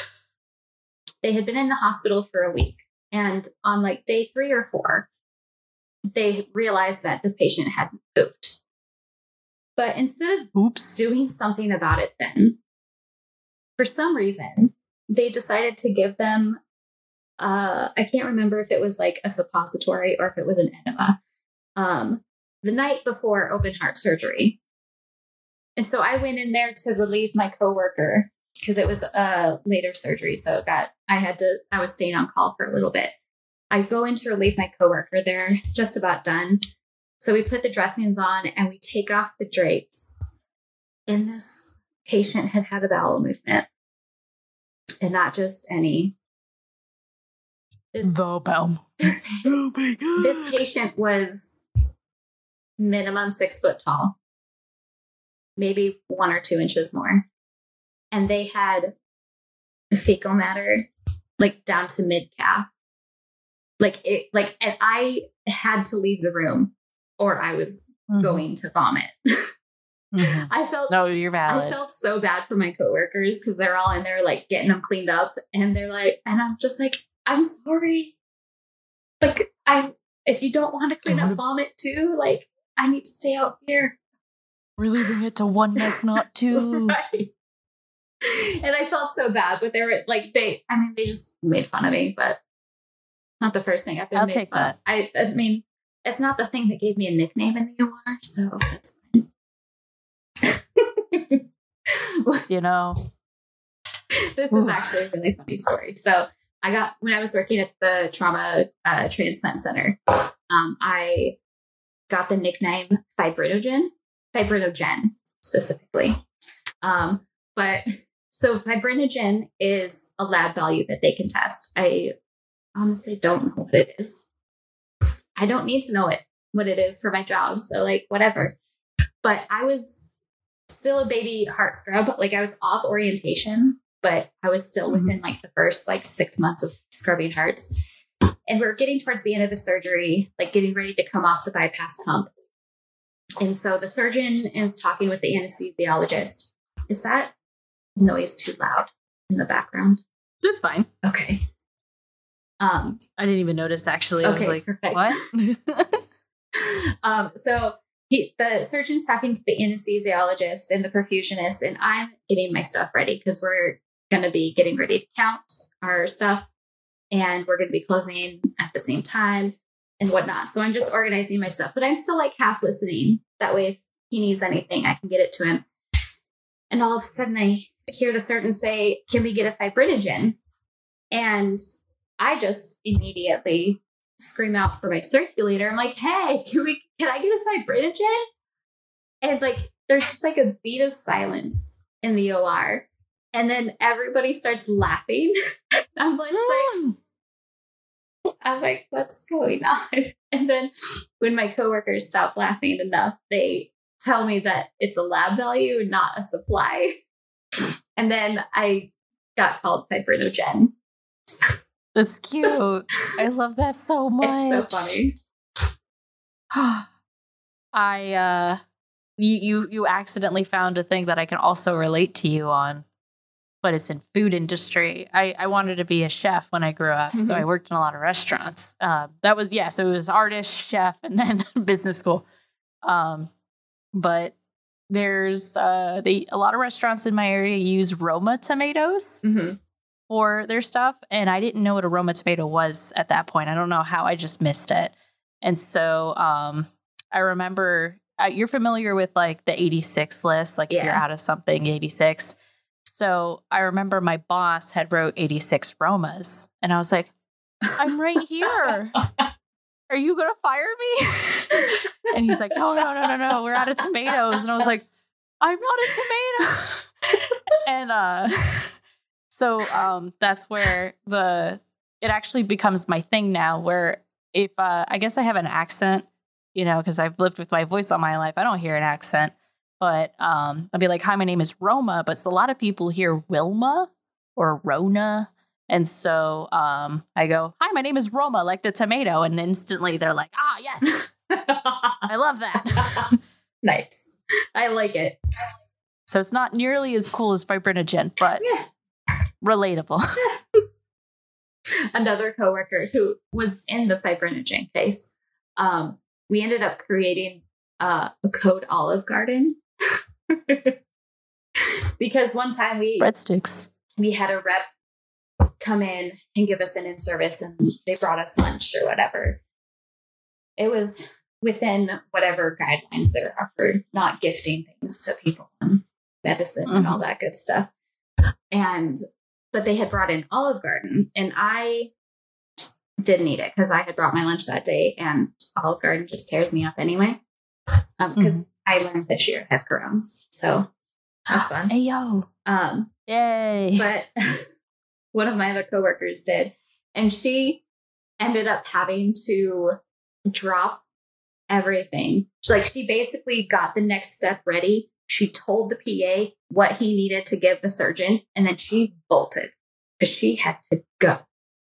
S4: They had been in the hospital for a week, and on like day three or four, they realized that this patient had pooped. But instead of
S1: Oops.
S4: doing something about it then for some reason they decided to give them uh i can't remember if it was like a suppository or if it was an enema um the night before open heart surgery and so i went in there to relieve my coworker because it was a later surgery so it got i had to i was staying on call for a little bit i go in to relieve my coworker they're just about done so we put the dressings on and we take off the drapes. And this patient had had a bowel movement. And not just any. This,
S1: The bell.
S4: this,
S5: Oh my god.
S4: this patient was minimum six foot tall, maybe one or two inches more. And they had fecal matter like down to mid calf. Like it, like, and I had to leave the room or I was
S1: Mhm.
S4: going to vomit.
S1: Mhm.
S4: I felt
S1: No, you're valid.
S4: I felt so bad for my coworkers because they're all in there like getting them cleaned up, and they're like, and I'm just like, I'm sorry. Like, I if you don't want to clean up
S1: Mhm.
S4: vomit too, like I need to stay out here.
S1: We're leaving it to oneness, not two.
S4: right. And I felt so bad, but they were like, they, I mean, they just made fun of me, but not the first thing I've been
S1: I'll take
S4: of. I, I mean, it's not the thing that gave me a nickname in the OR, so that's fine.
S1: You know.
S4: this is actually a really funny story. So I got when I was working at the trauma uh, transplant center, um, I got the nickname fibrinogen, fibrinogen specifically. Um, but so fibrinogen is a lab value that they can test. I honestly don't know what it is. I don't need to know it what it is for my job. So like whatever. But I was still a baby heart scrub. Like I was off orientation, but I was still
S1: Mhm.
S4: within like the first like six months of scrubbing hearts. And we're getting towards the end of the surgery, like getting ready to come off the bypass pump. And so the surgeon is talking with the anesthesiologist. Is that noise too loud in the background?
S1: That's fine.
S4: Okay. Um,
S1: I didn't even notice actually. I was
S4: Okay,
S1: like,
S4: perfect.
S1: what?
S4: um, so he, the surgeon's talking to the anesthesiologist and the perfusionist, and I'm getting my stuff ready because we're going to be getting ready to count our stuff and we're going to be closing at the same time and whatnot. So I'm just organizing my stuff, but I'm still like half listening. That way, if he needs anything, I can get it to him. And all of a sudden, I hear the surgeon say, Can we get a fibrinogen? And I just immediately scream out for my circulator. I'm like, hey, can we can I get a fibrinogen? And like there's just like a beat of silence in the OR. And then everybody starts laughing. I'm just like, I'm like, what's going on? And then when my coworkers stop laughing enough, they tell me that it's a lab value, not a supply. And then I got called fibrinogen.
S1: That's cute. I love that so much.
S4: It's so funny.
S1: I uh you you you accidentally found a thing that I can also relate to you on, but it's in food industry. I I wanted to be a chef when I grew up, so I worked in a lot of restaurants. Uh, that was yeah, so it was artist, chef, and then business school. Um, but there's uh they a lot of restaurants in my area use Roma tomatoes
S4: Mhm.
S1: for their stuff. And I didn't know what a Roma tomato was at that point. I don't know how I just missed it. And so um, I remember uh, you're familiar with like the 86 list, like if you're out of something, 86. So I remember my boss had wrote 86 Romas. And I was like, I'm right here. Are you going to fire me? and he's like, no, no, no, no, no. We're out of tomatoes. And I was like, I'm not a tomato. and uh so um that's where the it actually becomes my thing now where if uh I guess I have an accent, you know, because I've lived with my voice all my life. I don't hear an accent. But um I'll be like, hi, my name is Roma, but a lot of people hear Wilma or Rona. And so um I go, Hi, my name is Roma, like the tomato, and instantly they're like, Ah, yes, I love that.
S4: nice. I like it.
S1: so it's not nearly as cool as fibrinogen, but
S4: Yeah.
S1: relatable.
S4: Another coworker who was in the fibrinogen case. Um, we ended up creating uh, a code Olive Garden because one time we
S1: Breadsticks.
S4: we had a rep come in and give us an in service and they brought us lunch or whatever. It was within whatever guidelines that are offered, not gifting things to people and medicine and all that good stuff. And but they had brought in Olive Garden and I didn't eat it because I had brought my lunch that day and Olive Garden just tears me up anyway. Um, because I learned this year have Crohn's. So that's fun.
S1: Hey yo.
S4: Um
S1: Yay.
S4: but one of my other coworkers did and she ended up having to drop everything like she basically got the next step ready she told the pa what he needed to give the surgeon and then she bolted because she had to go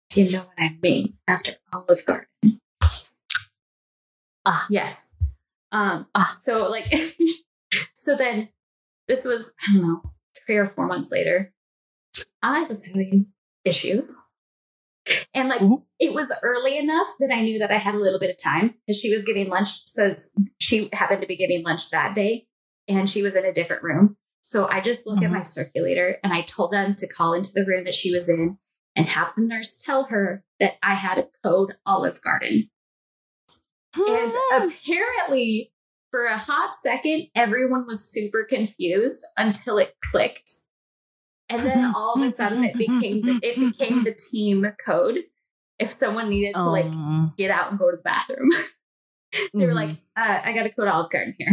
S4: do you know what i mean after olive garden
S1: Ah.
S4: yes um
S1: Ah.
S4: so like so then this was i don't know three or four months later I was having issues. And like
S1: Ooh.
S4: it was early enough that I knew that I had a little bit of time because she was giving lunch. So she happened to be giving lunch that day and she was in a different room. So I just looked at my circulator and I told them to call into the room that she was in and have the nurse tell her that I had a code Olive Garden. And apparently, for a hot second, everyone was super confused until it clicked. And then all of a sudden, it became the, it became the team code. If someone needed to like
S1: Um,
S4: get out and go to the bathroom, they were like, uh, "I got a code Olive Garden here."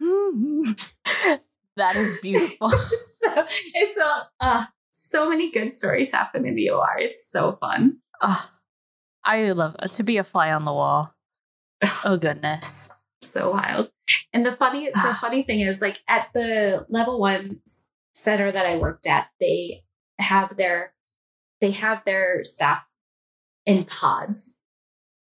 S1: that is beautiful.
S4: so it's so uh, so many good stories happen in the OR. It's so fun.
S1: I love to be a fly on the wall. Oh goodness.
S4: so wild. And the funny the funny thing is like at the level 1 center that I worked at, they have their they have their staff in pods.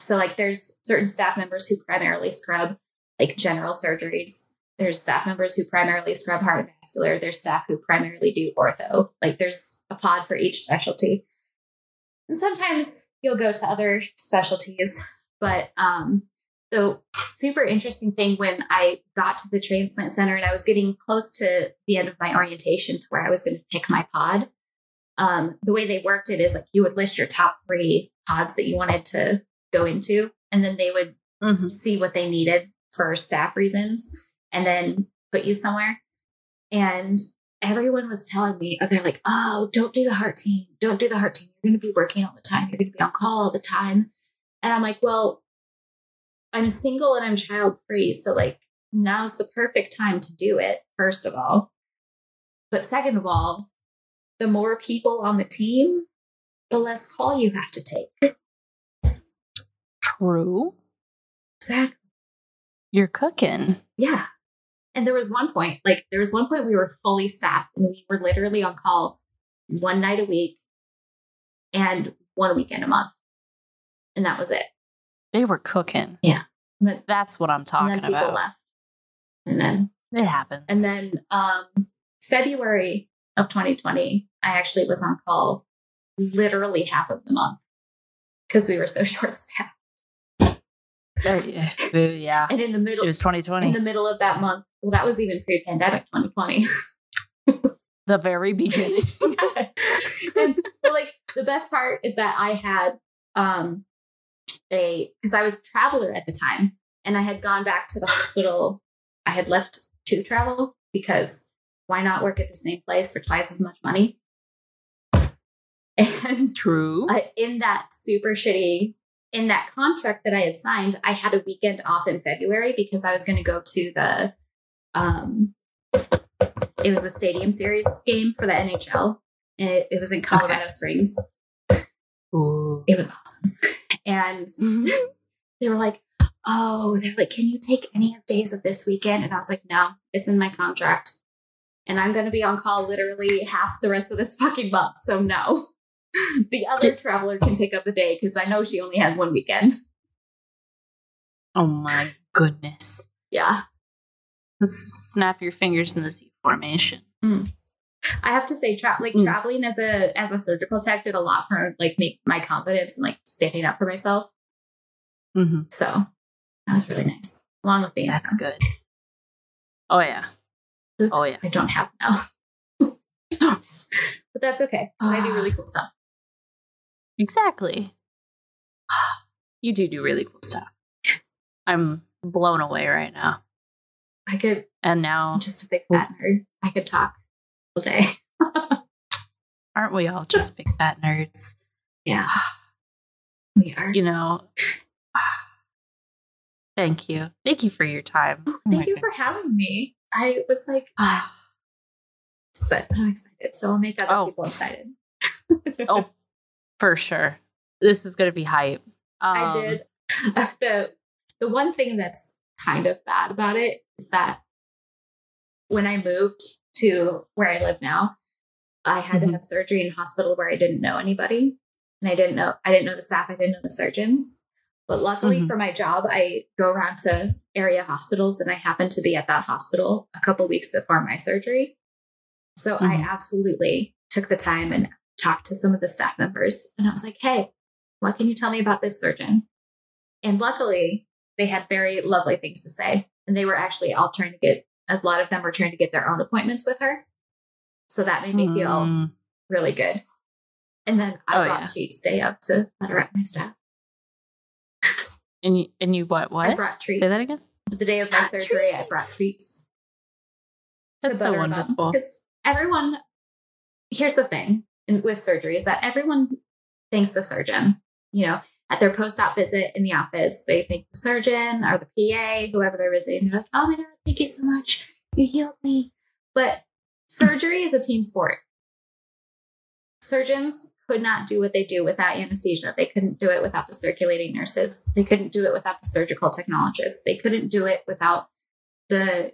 S4: So like there's certain staff members who primarily scrub like general surgeries. There's staff members who primarily scrub heart and vascular. There's staff who primarily do ortho. Like there's a pod for each specialty. And sometimes you'll go to other specialties, but um the super interesting thing when I got to the transplant center and I was getting close to the end of my orientation to where I was going to pick my pod. Um, the way they worked it is like you would list your top three pods that you wanted to go into, and then they would
S1: Mhm.
S4: see what they needed for staff reasons and then put you somewhere. And everyone was telling me, oh, they're like, oh, don't do the heart team. Don't do the heart team. You're going to be working all the time. You're going to be on call all the time. And I'm like, well, I'm single and I'm child free. So, like, now's the perfect time to do it, first of all. But second of all, the more people on the team, the less call you have to take.
S1: True.
S4: Exactly.
S1: You're cooking.
S4: Yeah. And there was one point, like there was one point we were fully staffed and we were literally on call one night a week and one weekend a month. And that was it.
S1: They were cooking. Yeah.
S4: But,
S1: That's what I'm
S4: and
S1: talking
S4: then people
S1: about.
S4: left. And then
S1: It happens.
S4: and then um February of 2020, I actually was on call literally half of the month because we were so short staffed.
S1: Uh, yeah.
S4: And in the middle
S1: It was 2020.
S4: in the middle of that month, well, that was even pre-pandemic 2020.
S1: the very beginning.
S4: and like the best part is that I had um a because I was a traveler at the time and I had gone back to the hospital. I had left to travel because why not work at the same place for twice as much money? And
S1: True.
S4: uh, in that super shitty in that contract that I had signed, I had a weekend off in February because I was going to go to the um it was the Stadium Series game for the NHL. And it, it was in Colorado Springs.
S1: Ooh.
S4: It was awesome. And mm-hmm. they were like, "Oh, they're like, can you take any of days of this weekend?" And I was like, "No, it's in my contract." And I'm going to be on call literally half the rest of this fucking month. So no. The other traveler can pick up a day because I know she only has one weekend.
S1: Oh my goodness.
S4: Yeah.
S1: S- Snap your fingers in the Z formation. Mm.
S4: I have to say, tra- like
S1: Mm.
S4: traveling as a as a surgical tech did a lot for like make my confidence and like standing up for myself.
S1: hmm
S4: So that was really nice. Along with the
S1: That's
S4: income.
S1: good. Oh yeah. Oh yeah.
S4: I don't have now, but that's okay because I do really cool stuff.
S1: Exactly. You do do really cool stuff. I'm blown away right now.
S4: I could.
S1: And now,
S4: I'm just a big fat nerd. I could talk day.
S1: aren't we all just big fat nerds?
S4: Yeah, we are.
S1: You know. Thank you. Thank you for your time. Oh
S4: Thank you for having me. I was like, ah, but I'm excited, so I'll make other
S1: Oh.
S4: people excited.
S1: oh, for sure. This is going to be hype.
S4: I
S1: Um,
S4: did. the the one thing that's kind of bad about it is that when I moved to where I live now, I had to
S1: Mhm.
S4: have surgery in a hospital where I didn't know anybody, and I didn't know I didn't know the staff, I didn't know the surgeons. But luckily
S1: Mhm.
S4: for my job, I go around to area hospitals, and I happened to be at that hospital a couple weeks before my surgery. So I
S1: Mhm.
S4: absolutely took the time and talked to some of the staff members, and I was like, "Hey, what can you tell me about this surgeon?" And luckily, they had very lovely things to say. And they were actually all trying to get, a lot of them were trying to get their own appointments with her. So that made me feel
S1: mm,
S4: really good. And then I
S1: Oh,
S4: brought
S1: yeah.
S4: treats day up to better up my staff.
S1: and you, and you what? What?
S4: I brought treats.
S1: Say that again.
S4: The day of my surgery, I brought
S1: Treats.
S4: treats.
S1: That's so wonderful.
S4: Because everyone, here's the thing with surgery is that everyone thanks the surgeon. You know, at their post-op visit in the office, they thank the surgeon or the PA, whoever they're visiting. They're like, "Oh my god, thank you so much, you healed me." But surgery is a team sport. Surgeons could not do what they do without anesthesia. They couldn't do it without the circulating nurses. They couldn't do it without the surgical technologists. They couldn't do it without the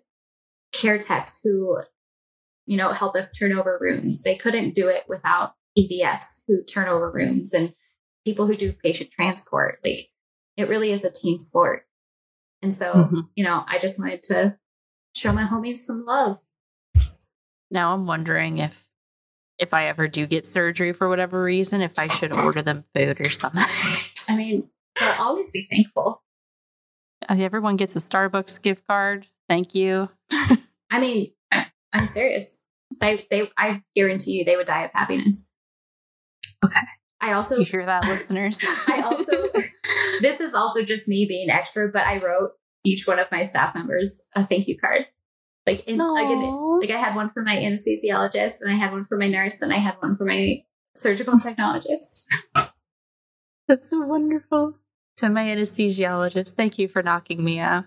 S4: care techs who, you know, help us turn over rooms. They couldn't do it without EVFs who turn over rooms and people who do patient transport. Like it really is a team sport. And so,
S1: Mhm.
S4: you know, I just wanted to show my homies some love.
S1: Now I'm wondering if if I ever do get surgery for whatever reason, if I should order them food or something.
S4: I mean, they'll always be thankful.
S1: Uh, Everyone gets a Starbucks gift card. Thank you.
S4: I mean, I'm serious. They, they, I guarantee you, they would die of happiness.
S1: Okay.
S4: I also,
S1: You hear that, listeners?
S4: I also, this is also just me being extra, but I wrote each one of my staff members a thank you card. Like, in, again, like I had one for my anesthesiologist, and I had one for my nurse, and I had one for my surgical technologist.
S1: That's so wonderful. To my anesthesiologist, thank you for knocking me out.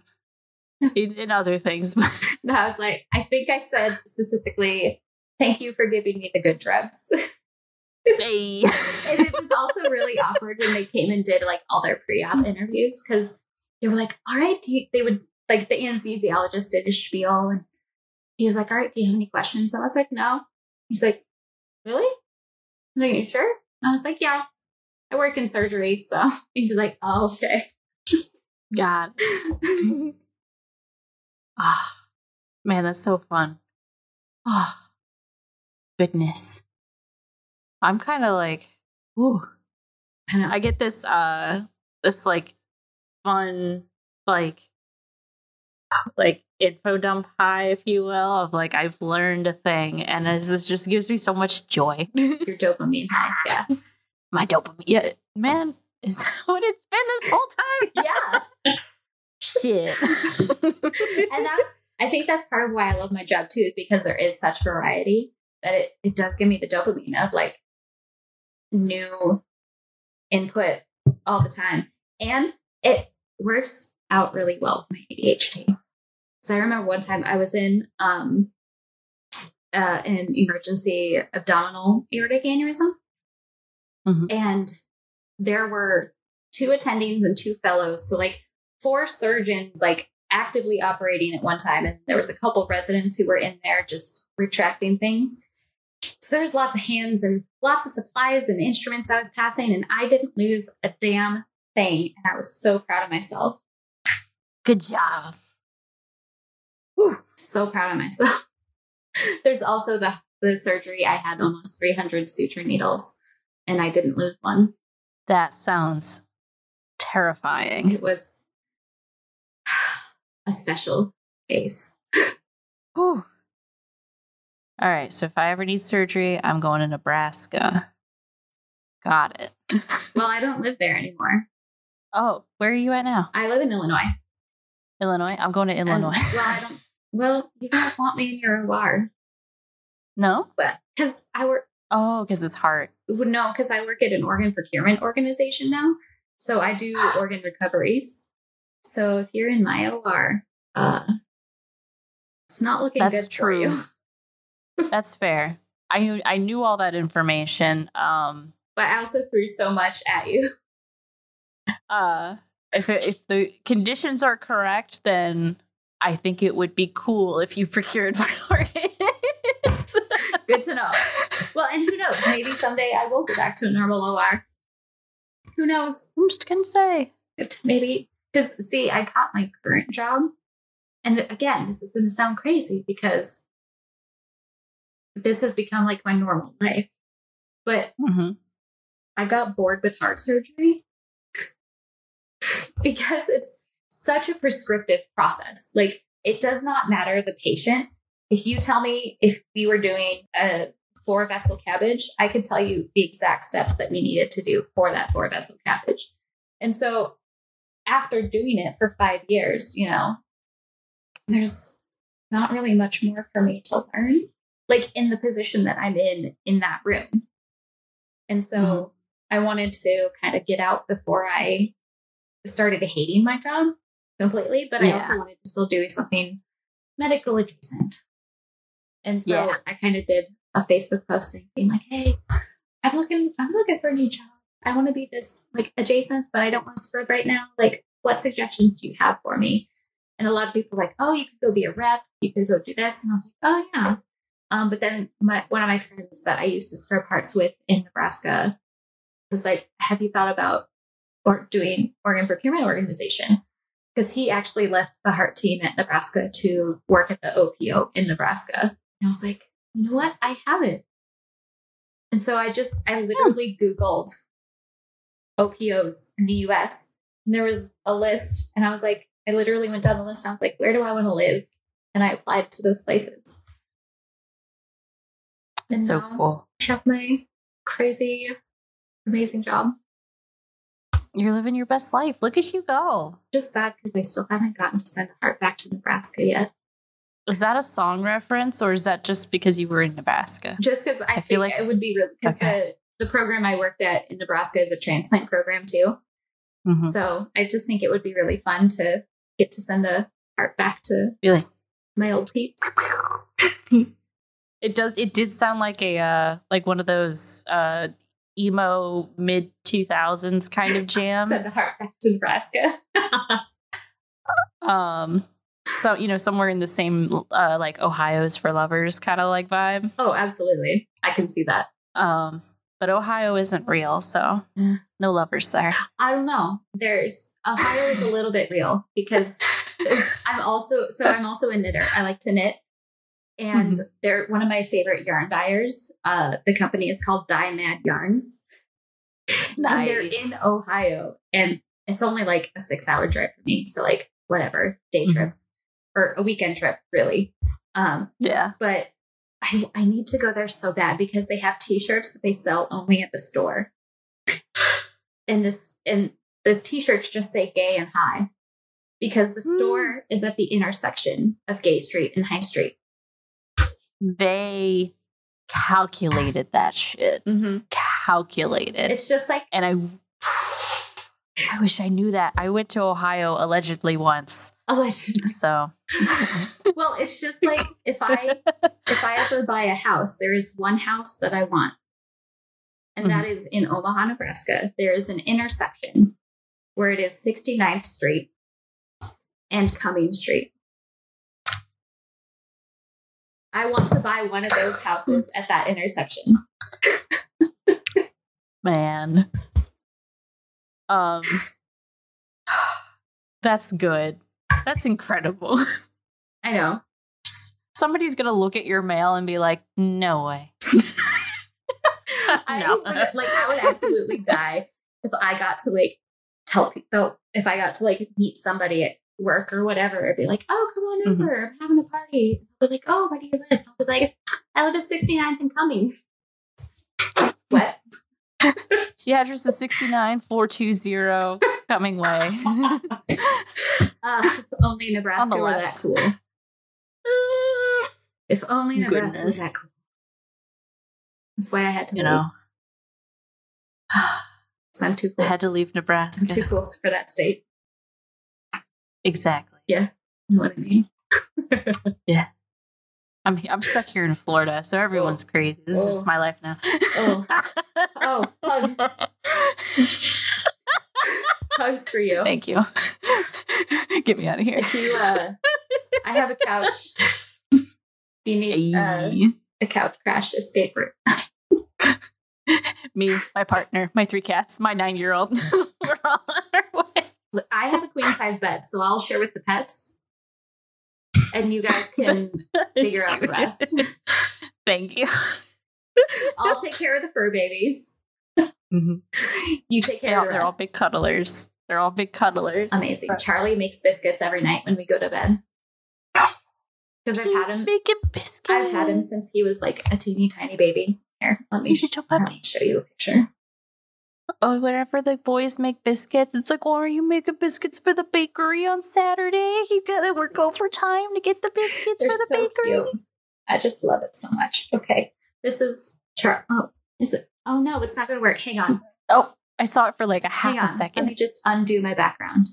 S1: in, in other things, but
S4: I was like, I think I said specifically, thank you for giving me the good drugs.
S1: hey.
S4: and it was also really awkward when they came and did like all their pre-op interviews because they were like, "All right, do you, they would like the anesthesiologist did his spiel and he was like, "All right, do you have any questions?" And I was like, "No." He's like, "Really?" I'm like, "You sure?" And I was like, "Yeah, I work in surgery." So he was like, "Oh, okay."
S1: God. Ah, man, that's so fun. Ah, goodness. I'm kind of like, ooh.
S4: I.
S1: I get this, uh, this like fun, like, like info dump high, if you will, of like I've learned a thing, and this just gives me so much joy.
S4: Your dopamine high. Yeah.
S1: My dopamine, yeah, man, is that what it's been this whole time?
S4: Yeah.
S1: Shit.
S4: and that's I think that's part of why I love my job too, is because there is such variety that it, it does give me the dopamine of like new input all the time. And it works out really well with my ADHD. So I remember one time I was in um uh an emergency abdominal aortic aneurysm.
S1: Mhm.
S4: And there were two attendings and two fellows. So like four surgeons like actively operating at one time and there was a couple residents who were in there just retracting things so there's lots of hands and lots of supplies and instruments i was passing and i didn't lose a damn thing and i was so proud of myself
S1: Good job.
S4: Whew, so proud of myself there's also the the surgery i had almost 300 suture needles and i didn't lose one
S1: That sounds terrifying.
S4: it was a special case
S1: Whew. All right, so if I ever need surgery, I'm going to Nebraska. Got it.
S4: well i don't live there anymore
S1: Oh, where are you at now?
S4: i live in illinois
S1: Illinois? I'm going to Illinois.
S4: well, I don't. Well, you don't want me in your OR,
S1: no?
S4: but because I work.
S1: Oh, because it's heart.
S4: No, because I work at an organ procurement organization now, so I do organ recoveries. So if you're in my OR, uh, it's not looking
S1: That's
S4: good for you.
S1: That's fair. I knew I knew all that information. Um
S4: But I also threw so much at you.
S1: uh if it, if the conditions are correct, then I think it would be cool if you procured my organs.
S4: Good to know. Well, and who knows? Maybe someday I will go back to a normal OR. Who knows?
S1: I'm just gonna say.
S4: Maybe because see i got my current job and again this is going to sound crazy because this has become like my normal life. But
S1: hmm
S4: i got bored with heart surgery because it's such a prescriptive process. Like it does not matter the patient. If you tell me if we were doing a four vessel CABG i could tell you the exact steps that we needed to do for that four vessel CABG. And so after doing it for five years, you know, there's not really much more for me to learn, like in the position that I'm in in that room. And so
S1: Mhm.
S4: I wanted to kind of get out before I started hating my job completely, but I also wanted to still do something medical adjacent. And so
S1: Yeah.
S4: I kind of did a Facebook posting being like, hey, I'm looking, I'm looking for a new job. I want to be this like adjacent, but I don't want to scrub right now. Like, what suggestions do you have for me? And a lot of people were like, oh, you could go be a rep, you could go do this. And I was like, oh yeah. Um, but then my one of my friends that I used to scrub parts with in Nebraska was like, "Have you thought about or doing organ procurement organization?" Because he actually left the heart team at Nebraska to work at the OPO in Nebraska. And I was like, "You know what? I haven't." And so I just I literally Googled OPOs in the US. And there was a list, and I was like, I literally went down the list. And I was like, where do I want to live? And I applied to those places. And
S1: so cool.
S4: I have my crazy, amazing job.
S1: You're living your best life. Look at you go.
S4: Just sad because I still haven't gotten to send the heart back to Nebraska yet.
S1: Is that a song reference or is that just because you were in Nebraska?
S4: Just because I,
S1: I feel like-
S4: it would be really because
S1: Okay.
S4: the the program I worked at in Nebraska is a transplant program too.
S1: Mhm.
S4: So I just think it would be really fun to get to send a heart back to
S1: Really?
S4: my old peeps.
S1: It does. It did sound like a uh, like one of those uh, emo mid two thousands kind of
S4: Send
S1: jams.
S4: a heart back to Nebraska.
S1: um, so you know, somewhere in the same uh, like Ohio's for lovers kind of like vibe.
S4: oh, absolutely. I can see that.
S1: Um, but Ohio isn't real, so no lovers there.
S4: I don't know. There's Ohio is a little bit real because I'm also so I'm also a knitter. I like to knit. And they're one of my favorite yarn dyers. Uh, the company is called Dye Mad Yarns. And they're in Ohio. And it's only like a six hour drive for me. So like whatever, day
S1: Mhm.
S4: trip or a weekend trip, really. Um,
S1: yeah.
S4: but I, I need to go there so bad because they have t-shirts that they sell only at the store. And this and those t-shirts just say gay and high because the
S1: Mm.
S4: store is at the intersection of Gay Street and High Street.
S1: They calculated that shit.
S4: Mm-hmm.
S1: Calculated.
S4: It's just like
S1: and I I wish I knew that. I went to Ohio allegedly once.
S4: allegedly.
S1: So
S4: Well, it's just like if I if I ever buy a house, there is one house that I want. And that is in Omaha, Nebraska. There is an intersection where it is 69th Street and Cumming Street. I want to buy one of those houses at that intersection.
S1: man. Um That's good. That's incredible.
S4: I know.
S1: Somebody's gonna look at your mail and be like, no way.
S4: I
S1: No.
S4: would, like I would absolutely die if I got to like tell people if I got to like meet somebody at work or whatever. I'd be like, "Oh, come on
S1: Mhm.
S4: over, I'm having a party." I'll be like, "Oh, where do you live?" I'll be like, "I live at 69th and Cumming." what?
S1: The address is 69 420 Cumming Way.
S4: Uh, if only Nebraska were
S1: left.
S4: that cool. If only Nebraska was that cool. That's why I had to
S1: you
S4: move.
S1: know,
S4: 'cause I'm too
S1: I
S4: cool.
S1: had to leave Nebraska.
S4: I'm
S1: Nebraska.
S4: too cool for that state.
S1: Exactly. Yeah.
S4: You know what I mean? Yeah.
S1: I'm I'm stuck here in Florida, so everyone's crazy. This is
S4: Oh.
S1: just my life now.
S4: Oh. Oh, hug. Hugs for you.
S1: Thank you. Get me out of here.
S4: If you, uh, I have a couch. Do you need uh, a couch crash escape room?
S1: me, my partner, my three cats, my nine year old. We're all on our way.
S4: Look, I have a queen size bed, so I'll share with the pets, and you guys can figure out the rest.
S1: Thank you.
S4: I'll take care of the fur babies.
S1: Mhm.
S4: You take
S1: They're
S4: care
S1: all,
S4: of the
S1: they're all big cuddlers. They're all big cuddlers.
S4: Amazing. Charlie makes biscuits every night when we go to bed. Because I've
S1: He's
S4: had him.
S1: making biscuits.
S4: I've had him since he was like a teeny tiny baby. Here, let me
S1: He's
S4: sh- let me show you a picture.
S1: Oh, whenever the boys make biscuits, it's like, oh, are you making biscuits for the bakery on Saturday? You gotta work overtime to get the biscuits
S4: They're
S1: for the
S4: so
S1: bakery.
S4: cute. I just love it so much. Okay, this is Char. Oh, is it? Oh no, it's not to work. Hang on.
S1: Oh, I saw it for like a half a second.
S4: Let me just undo my background.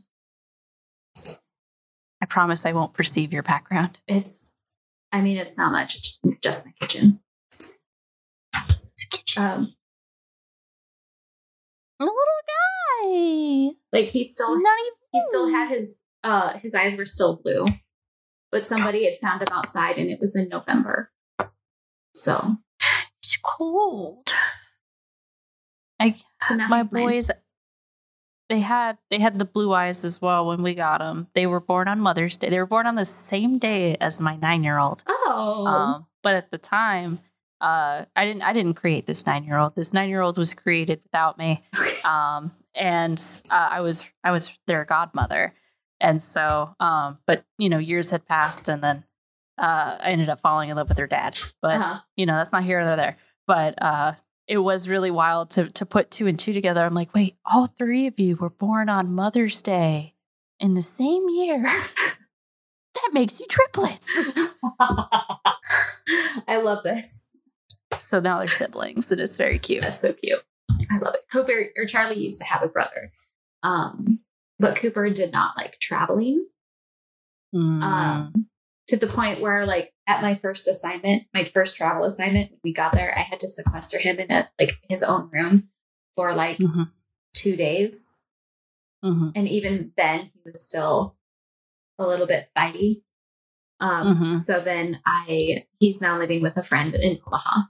S1: I promise I won't perceive your background.
S4: It's. I mean, it's not much. It's just my kitchen.
S1: It's a kitchen.
S4: Um,
S1: a little guy.
S4: like he still
S1: Not even.
S4: he still had his uh his eyes were still blue, but somebody had found him outside, and it was in November. So
S1: It's cold. I
S4: So
S1: my
S4: he's mine.
S1: boys they had they had the blue eyes as well when we got them they were born on mother's day they were born on the same day as my nine year old
S4: Oh.
S1: um, but at the time uh, i didn't i didn't create this nine year old this nine year old was created without me. Um, and uh, i was i was their godmother. And so um, but you know years had passed and then uh, i ended up falling in love with her dad. But
S4: Uh-huh.
S1: you know that's not here or there. But uh it was really wild to to put two and two together. I'm like wait all three of you were born on mother's day in the same year? That makes you triplets.
S4: I love this.
S1: So now they're siblings and it's very cute
S4: That's so cute. I love it. Cooper or Charlie used to have a brother. Um, but Cooper did not like traveling.
S1: Mm.
S4: Um, to the point where like at my first assignment, my first travel assignment, when we got there, I had to sequester him in a like his own room for like
S1: Mhm.
S4: two days.
S1: Mhm.
S4: And even then he was still a little bit fighty. Um,
S1: Mhm.
S4: so then I he's now living with a friend in Omaha.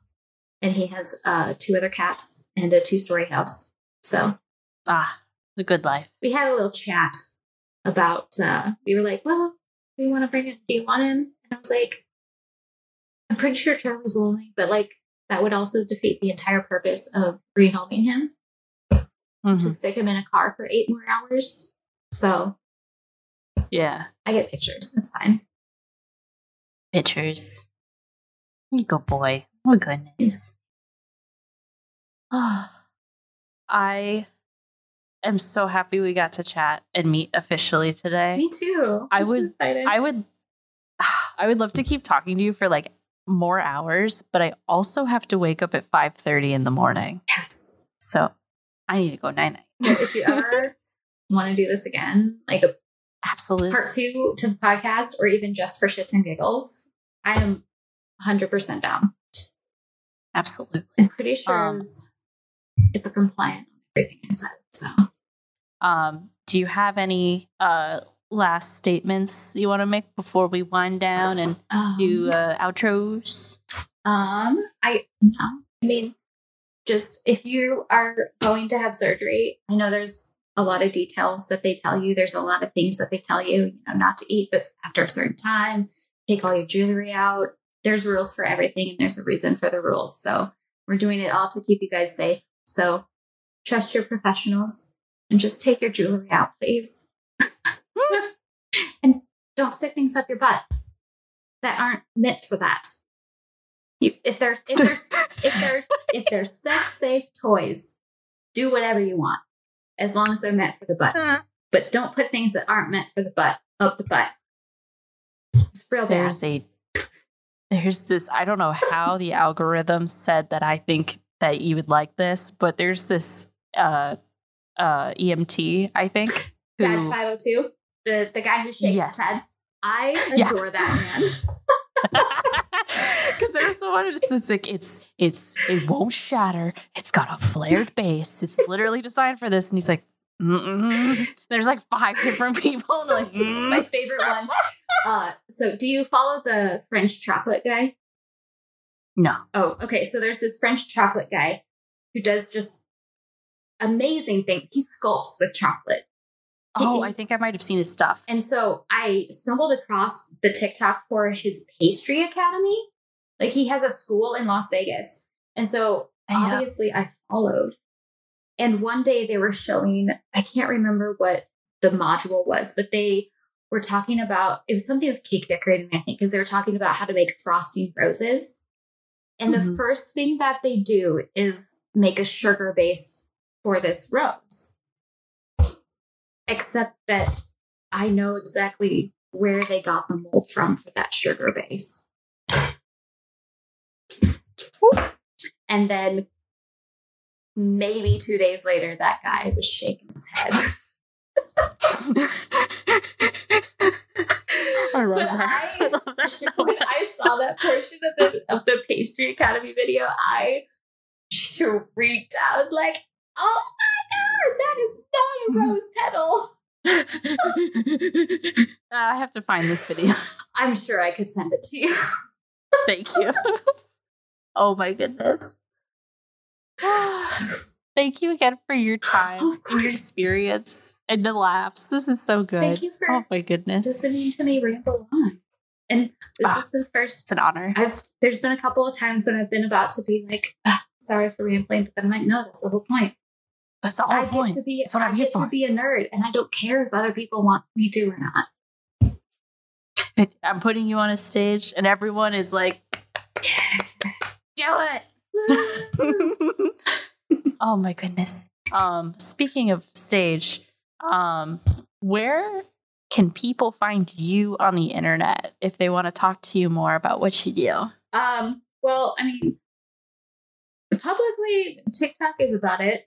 S4: And he has uh two other cats and a two story house. So
S1: ah the good life
S4: we had a little chat about uh we were like, Well, do you want to bring it? Do you want him? And I was like, I'm pretty sure Charlie's lonely, but like that would also defeat the entire purpose of rehoming him
S1: Mhm.
S4: to stick him in a car for eight more hours. So
S1: yeah
S4: I get pictures. That's fine.
S1: pictures you go boy oh goodness i am so happy we got to chat and meet officially today
S4: Me too.
S1: I
S4: I'm so
S1: would-
S4: excited.
S1: I would I would love to keep talking to you for like more hours, but I also have to wake up at 5:30 in the morning.
S4: yes.
S1: So I need to go night night.
S4: If you ever want to do this again, like a
S1: Absolutely.
S4: part two to the podcast, or even just for shits and giggles, I am 100% down.
S1: Absolutely.
S4: I'm pretty sure I
S1: Um,
S4: was HIPAA compliant on everything I said. So
S1: Um do you have any uh last statements you want to make before we wind down and
S4: um,
S1: do uh, outros?
S4: um I no. I mean, just if you are going to have surgery, I know there's a lot of details that they tell you. There's a lot of things that they tell you, you know, not to eat, but after a certain time, take all your jewelry out. There's rules for everything and there's a reason for the rules. So we're doing it all to keep you guys safe. So trust your professionals and just take your jewelry out, please. and don't stick things up your butt that aren't meant for that. You, if they're if they're if they're if they're sex safe toys, do whatever you want as long as they're meant for the butt. Uh-huh. But don't put things that aren't meant for the butt up the butt. It's real bad.
S1: There's a there's this I don't know how the algorithm said that I think that you would like this, but there's this uh uh EMT, I think. Who,
S4: Badge 502, the the guy who shakes
S1: Yes.
S4: his head. I
S1: Yeah.
S4: adore that man.
S1: Because there's the one that's just like it's it's it won't shatter. It's got a flared base. It's literally designed for this, and he's like, Mm-mm. there's like five different people. like, mm.
S4: My favorite one. Uh, so do you follow the French chocolate guy?
S1: no,
S4: Oh, okay. So there's this French chocolate guy who does just amazing things. He sculpts with chocolate.
S1: Oh, I think I might have seen his stuff.
S4: And so I stumbled across the TikTok for his pastry academy. Like he has a school in Las Vegas. And so obviously I followed. And one day they were showing, I can't remember what the module was, but they were talking about it was something with cake decorating, I think, because they were talking about how to make frosting roses. And the
S1: Mhm.
S4: first thing that they do is make a sugar base for this rose. Except that I know exactly where they got the mold from for that sugar base. And then maybe two days later, that guy was shaking his head.
S1: I love
S4: but
S1: that.
S4: I, when I saw that portion of the of the pastry academy video, I shrieked. I was like, "Oh my god, that is not a mm-hmm. rose petal!"
S1: I have to find this video.
S4: I'm sure I could send it to you.
S1: Thank you. oh my goodness. Thank you again for your time and your experience and the laughs. This is so good.
S4: Thank you for
S1: oh my goodness.
S4: listening to me ramble on. And this
S1: Ah.
S4: is the first
S1: It's an honor.
S4: I've there's been a couple of times when I've been about to be like, ah, sorry for rambling, but then I'm like, no, that's the whole point.
S1: That's the whole
S4: I
S1: whole
S4: get to be
S1: That's what
S4: I
S1: I'm
S4: get to be a nerd and I don't care if other people want me to or not.
S1: I'm putting you on a stage and everyone is like, do it. oh my goodness. Um, speaking of stage, um, where can people find you on the internet if they want to talk to you more about what you do?
S4: Um, well, I mean publicly TikTok is about it.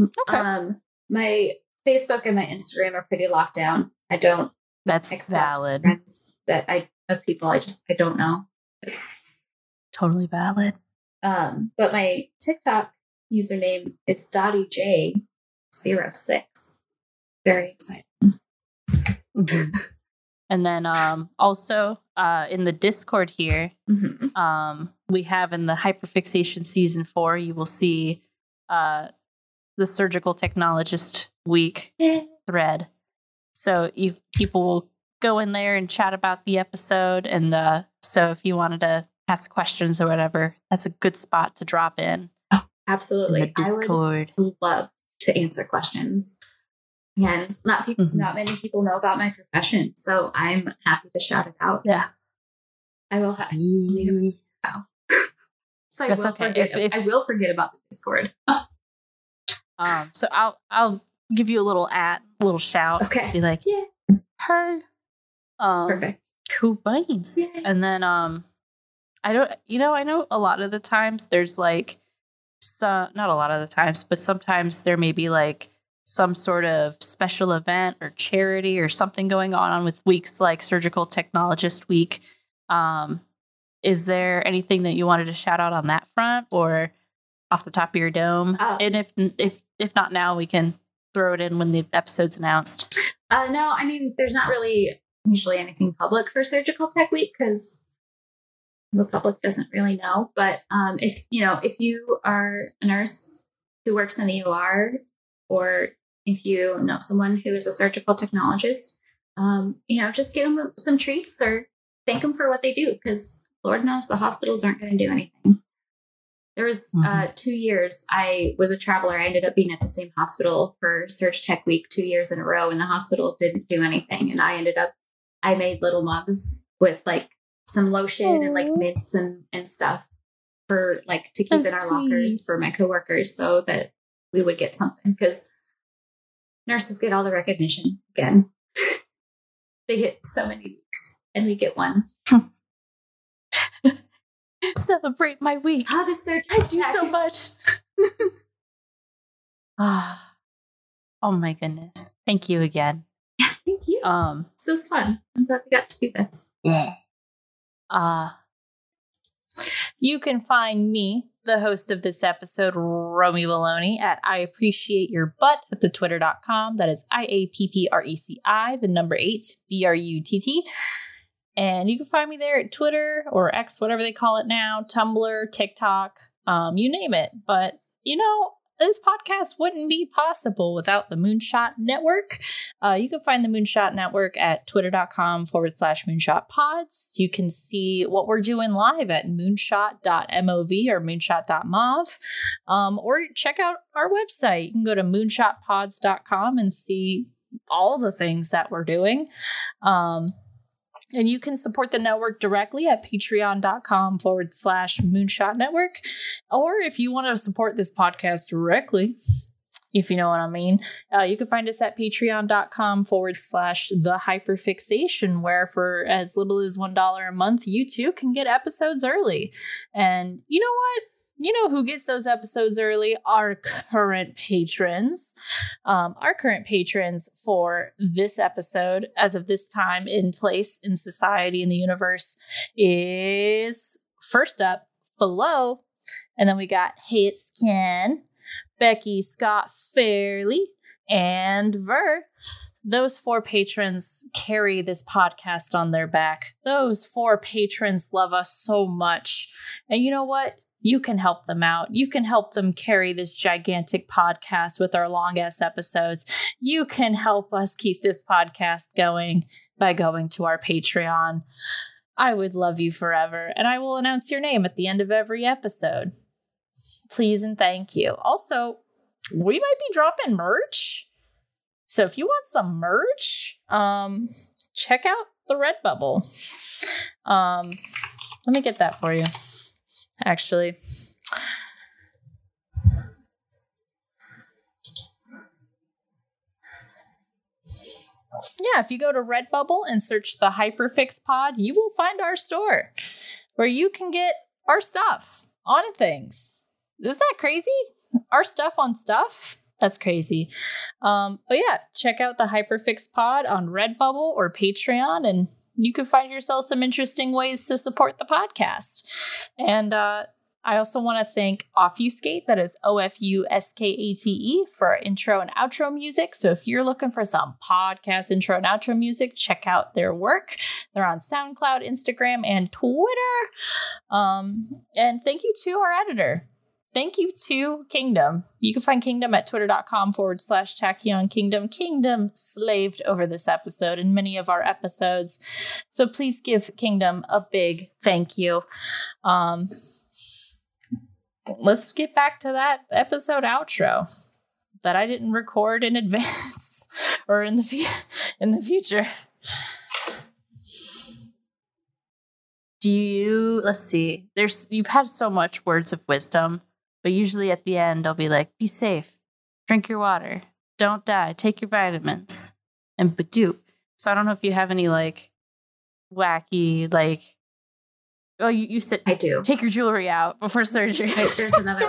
S1: Okay.
S4: Um my Facebook and my Instagram are pretty locked down. I don't
S1: That's valid.
S4: friends that I of people I just I don't know. It's-
S1: Totally valid.
S4: Um, but my TikTok username is Dotty J 06 Very excited.
S1: and then um, also uh, in the Discord here,
S4: Mhm.
S1: um, we have in the hyperfixation season four, you will see uh, the surgical technologist week thread. So you people will go in there and chat about the episode, and uh, so if you wanted to ask questions or whatever, that's a good spot to drop in in
S4: Absolutely.
S1: the
S4: I would
S1: Discord.
S4: love to answer questions. And not people,
S1: Mhm.
S4: not many people know about my profession, so I'm happy to shout it out.
S1: Yeah.
S4: I will. Ha- so I will
S1: okay.
S4: forget.
S1: If- if-
S4: I will forget about the Discord.
S1: Um, so I'll I'll give you a little at, a little shout.
S4: Okay.
S1: Be like,
S4: Yeah.
S1: her. Um,
S4: Perfect.
S1: Cool beans.
S4: Yay.
S1: And then um I don't you know, I know a lot of the times there's like some not a lot of the times, but sometimes there may be like some sort of special event or charity or something going on with weeks like surgical technologist week. Um is there anything that you wanted to shout out on that front or off the top of your dome?
S4: Oh.
S1: And if if if not now, we can throw it in when the episode's announced.
S4: Uh, no, I mean, there's not really usually anything public for Surgical Tech Week because the public doesn't really know. But um, if you know, if you are a nurse who works in the OR, or if you know someone who is a surgical technologist, um, you know, just give them some treats or thank them for what they do because Lord knows the hospitals aren't going to do anything. There was uh, two years I was a traveler. I ended up being at the same hospital for Surg Tech Week two years in a row, and the hospital didn't do anything. And I ended up, I made little mugs with like some lotion and like mints and, and stuff for like to keep
S1: That's
S4: in our lockers for my coworkers so that we would get something because nurses get all the recognition again. they get so many weeks, and we get one.
S1: Celebrate my week.
S4: How does Surge
S1: I do so much. Ah. oh my goodness. Thank you again.
S4: Yeah, Thank you.
S1: Um
S4: this was fun. I'm glad we got to do this.
S1: Uh you can find me, the host of this episode, Romi Baloney, at I appreciate your butt at the twitter.com. That is I A P P R E C I, the number eight, B R U T T. And you can find me there at Twitter or X, whatever they call it now, Tumblr, TikTok, um, you name it. But you know, this podcast wouldn't be possible without the Moonshot Network. Uh, you can find the Moonshot Network at twitter.com forward slash moonshot pods. You can see what we're doing live at moonshot.mov or moonshot.mov. Um, or check out our website. You can go to moonshotpods.com and see all the things that we're doing. Um, and you can support the network directly at patreon.com forward slash moonshot network. Or if you want to support this podcast directly, if you know what I mean, uh, you can find us at patreon.com forward slash the hyperfixation, where for as little as $1 a month, you too can get episodes early. And you know what? You know who gets those episodes early? Our current patrons. Um, our current patrons for this episode, as of this time in place in society in the universe, is first up, Flo. And then we got Hey It's Ken, Becky Scott Fairley, and Ver. Those four patrons carry this podcast on their back. Those four patrons love us so much. And you know what? You can help them out. You can help them carry this gigantic podcast with our long ass episodes. You can help us keep this podcast going by going to our Patreon. I would love you forever, and I will announce your name at the end of every episode. Please and thank you. Also, we might be dropping merch. So if you want some merch, um, check out the Redbubble. Um, let me get that for you. Actually. Yeah, if you go to Redbubble and search the Hyperfix Pod, you will find our store where you can get our stuff on things. Is that crazy? Our stuff on stuff? That's crazy. Um, but yeah, check out the Hyperfix Pod on Redbubble or Patreon, and you can find yourself some interesting ways to support the podcast. And uh, I also want to thank Ofuskate, that is O F U S K A T E, for intro and outro music. So if you're looking for some podcast intro and outro music, check out their work. They're on SoundCloud, Instagram, and Twitter. Um, and thank you to our editor, thank you to Kingdom. You can find Kingdom at twitter.com forward slash tachyon kingdom. Kingdom slaved over this episode and many of our episodes. So please give Kingdom a big thank you. Um, let's get back to that episode outro that I didn't record in advance or in the fu- in the future. Do you let's see. There's you've had so much words of wisdom, but usually at the end I'll be like, be safe, drink your water, don't die, take your vitamins, and badoop. So I don't know if you have any like wacky like Oh, you, you said
S4: I do.
S1: take your jewelry out before surgery.
S4: Wait, there's another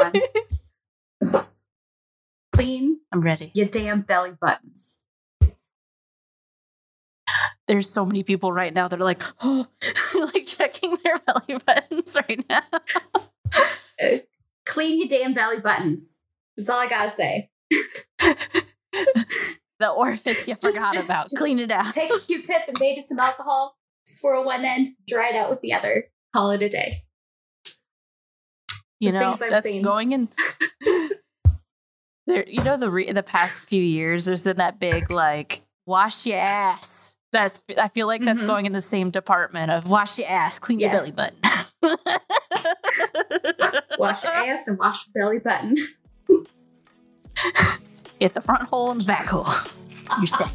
S4: one. Clean
S1: I'm ready.
S4: your damn belly buttons.
S1: There's so many people right now that are like, oh, like checking their belly buttons right now.
S4: Clean your damn belly buttons. That's all I gotta say.
S1: the orifice you
S4: Just-
S1: forgot
S4: just-
S1: about.
S4: just
S1: Clean it out.
S4: Take a Q-tip and maybe some alcohol. Swirl one end, dry it out with the other. Call it a day.
S1: you
S4: the
S1: know,
S4: things I've
S1: that's
S4: seen.
S1: going in. there, you know, the re- the past few years, there's been that big like wash your ass. That's I feel like that's
S4: Mhm.
S1: going in the same department of wash your ass, clean your belly button.
S4: Wash your ass and wash your belly button.
S1: Hit the front hole and the back hole. You're set.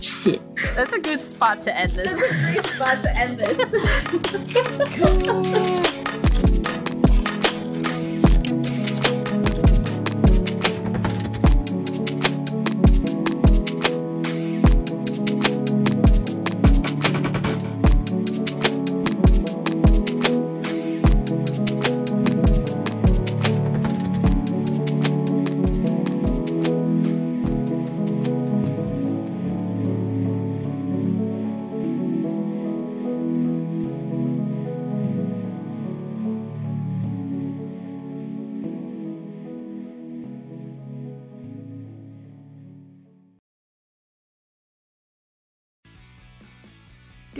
S1: Shit. That's a good spot to end this.
S4: That's a great spot to end this.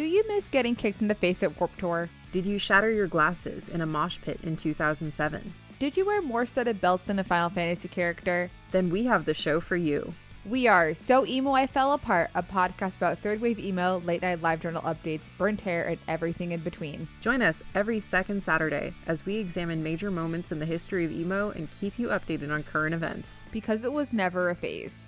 S6: you miss getting kicked in the face at Warped Tour?
S7: Did you shatter your glasses in a mosh pit in 2007?
S6: Did you wear more studded belts than a Final Fantasy character?
S7: Then we have the show for you.
S6: We are So Emo I Fell Apart, a podcast about third wave emo, late night live journal updates, burnt hair, and everything in between.
S7: Join us every second Saturday as we examine major moments in the history of emo and keep you updated on current events.
S6: Because it was never a phase.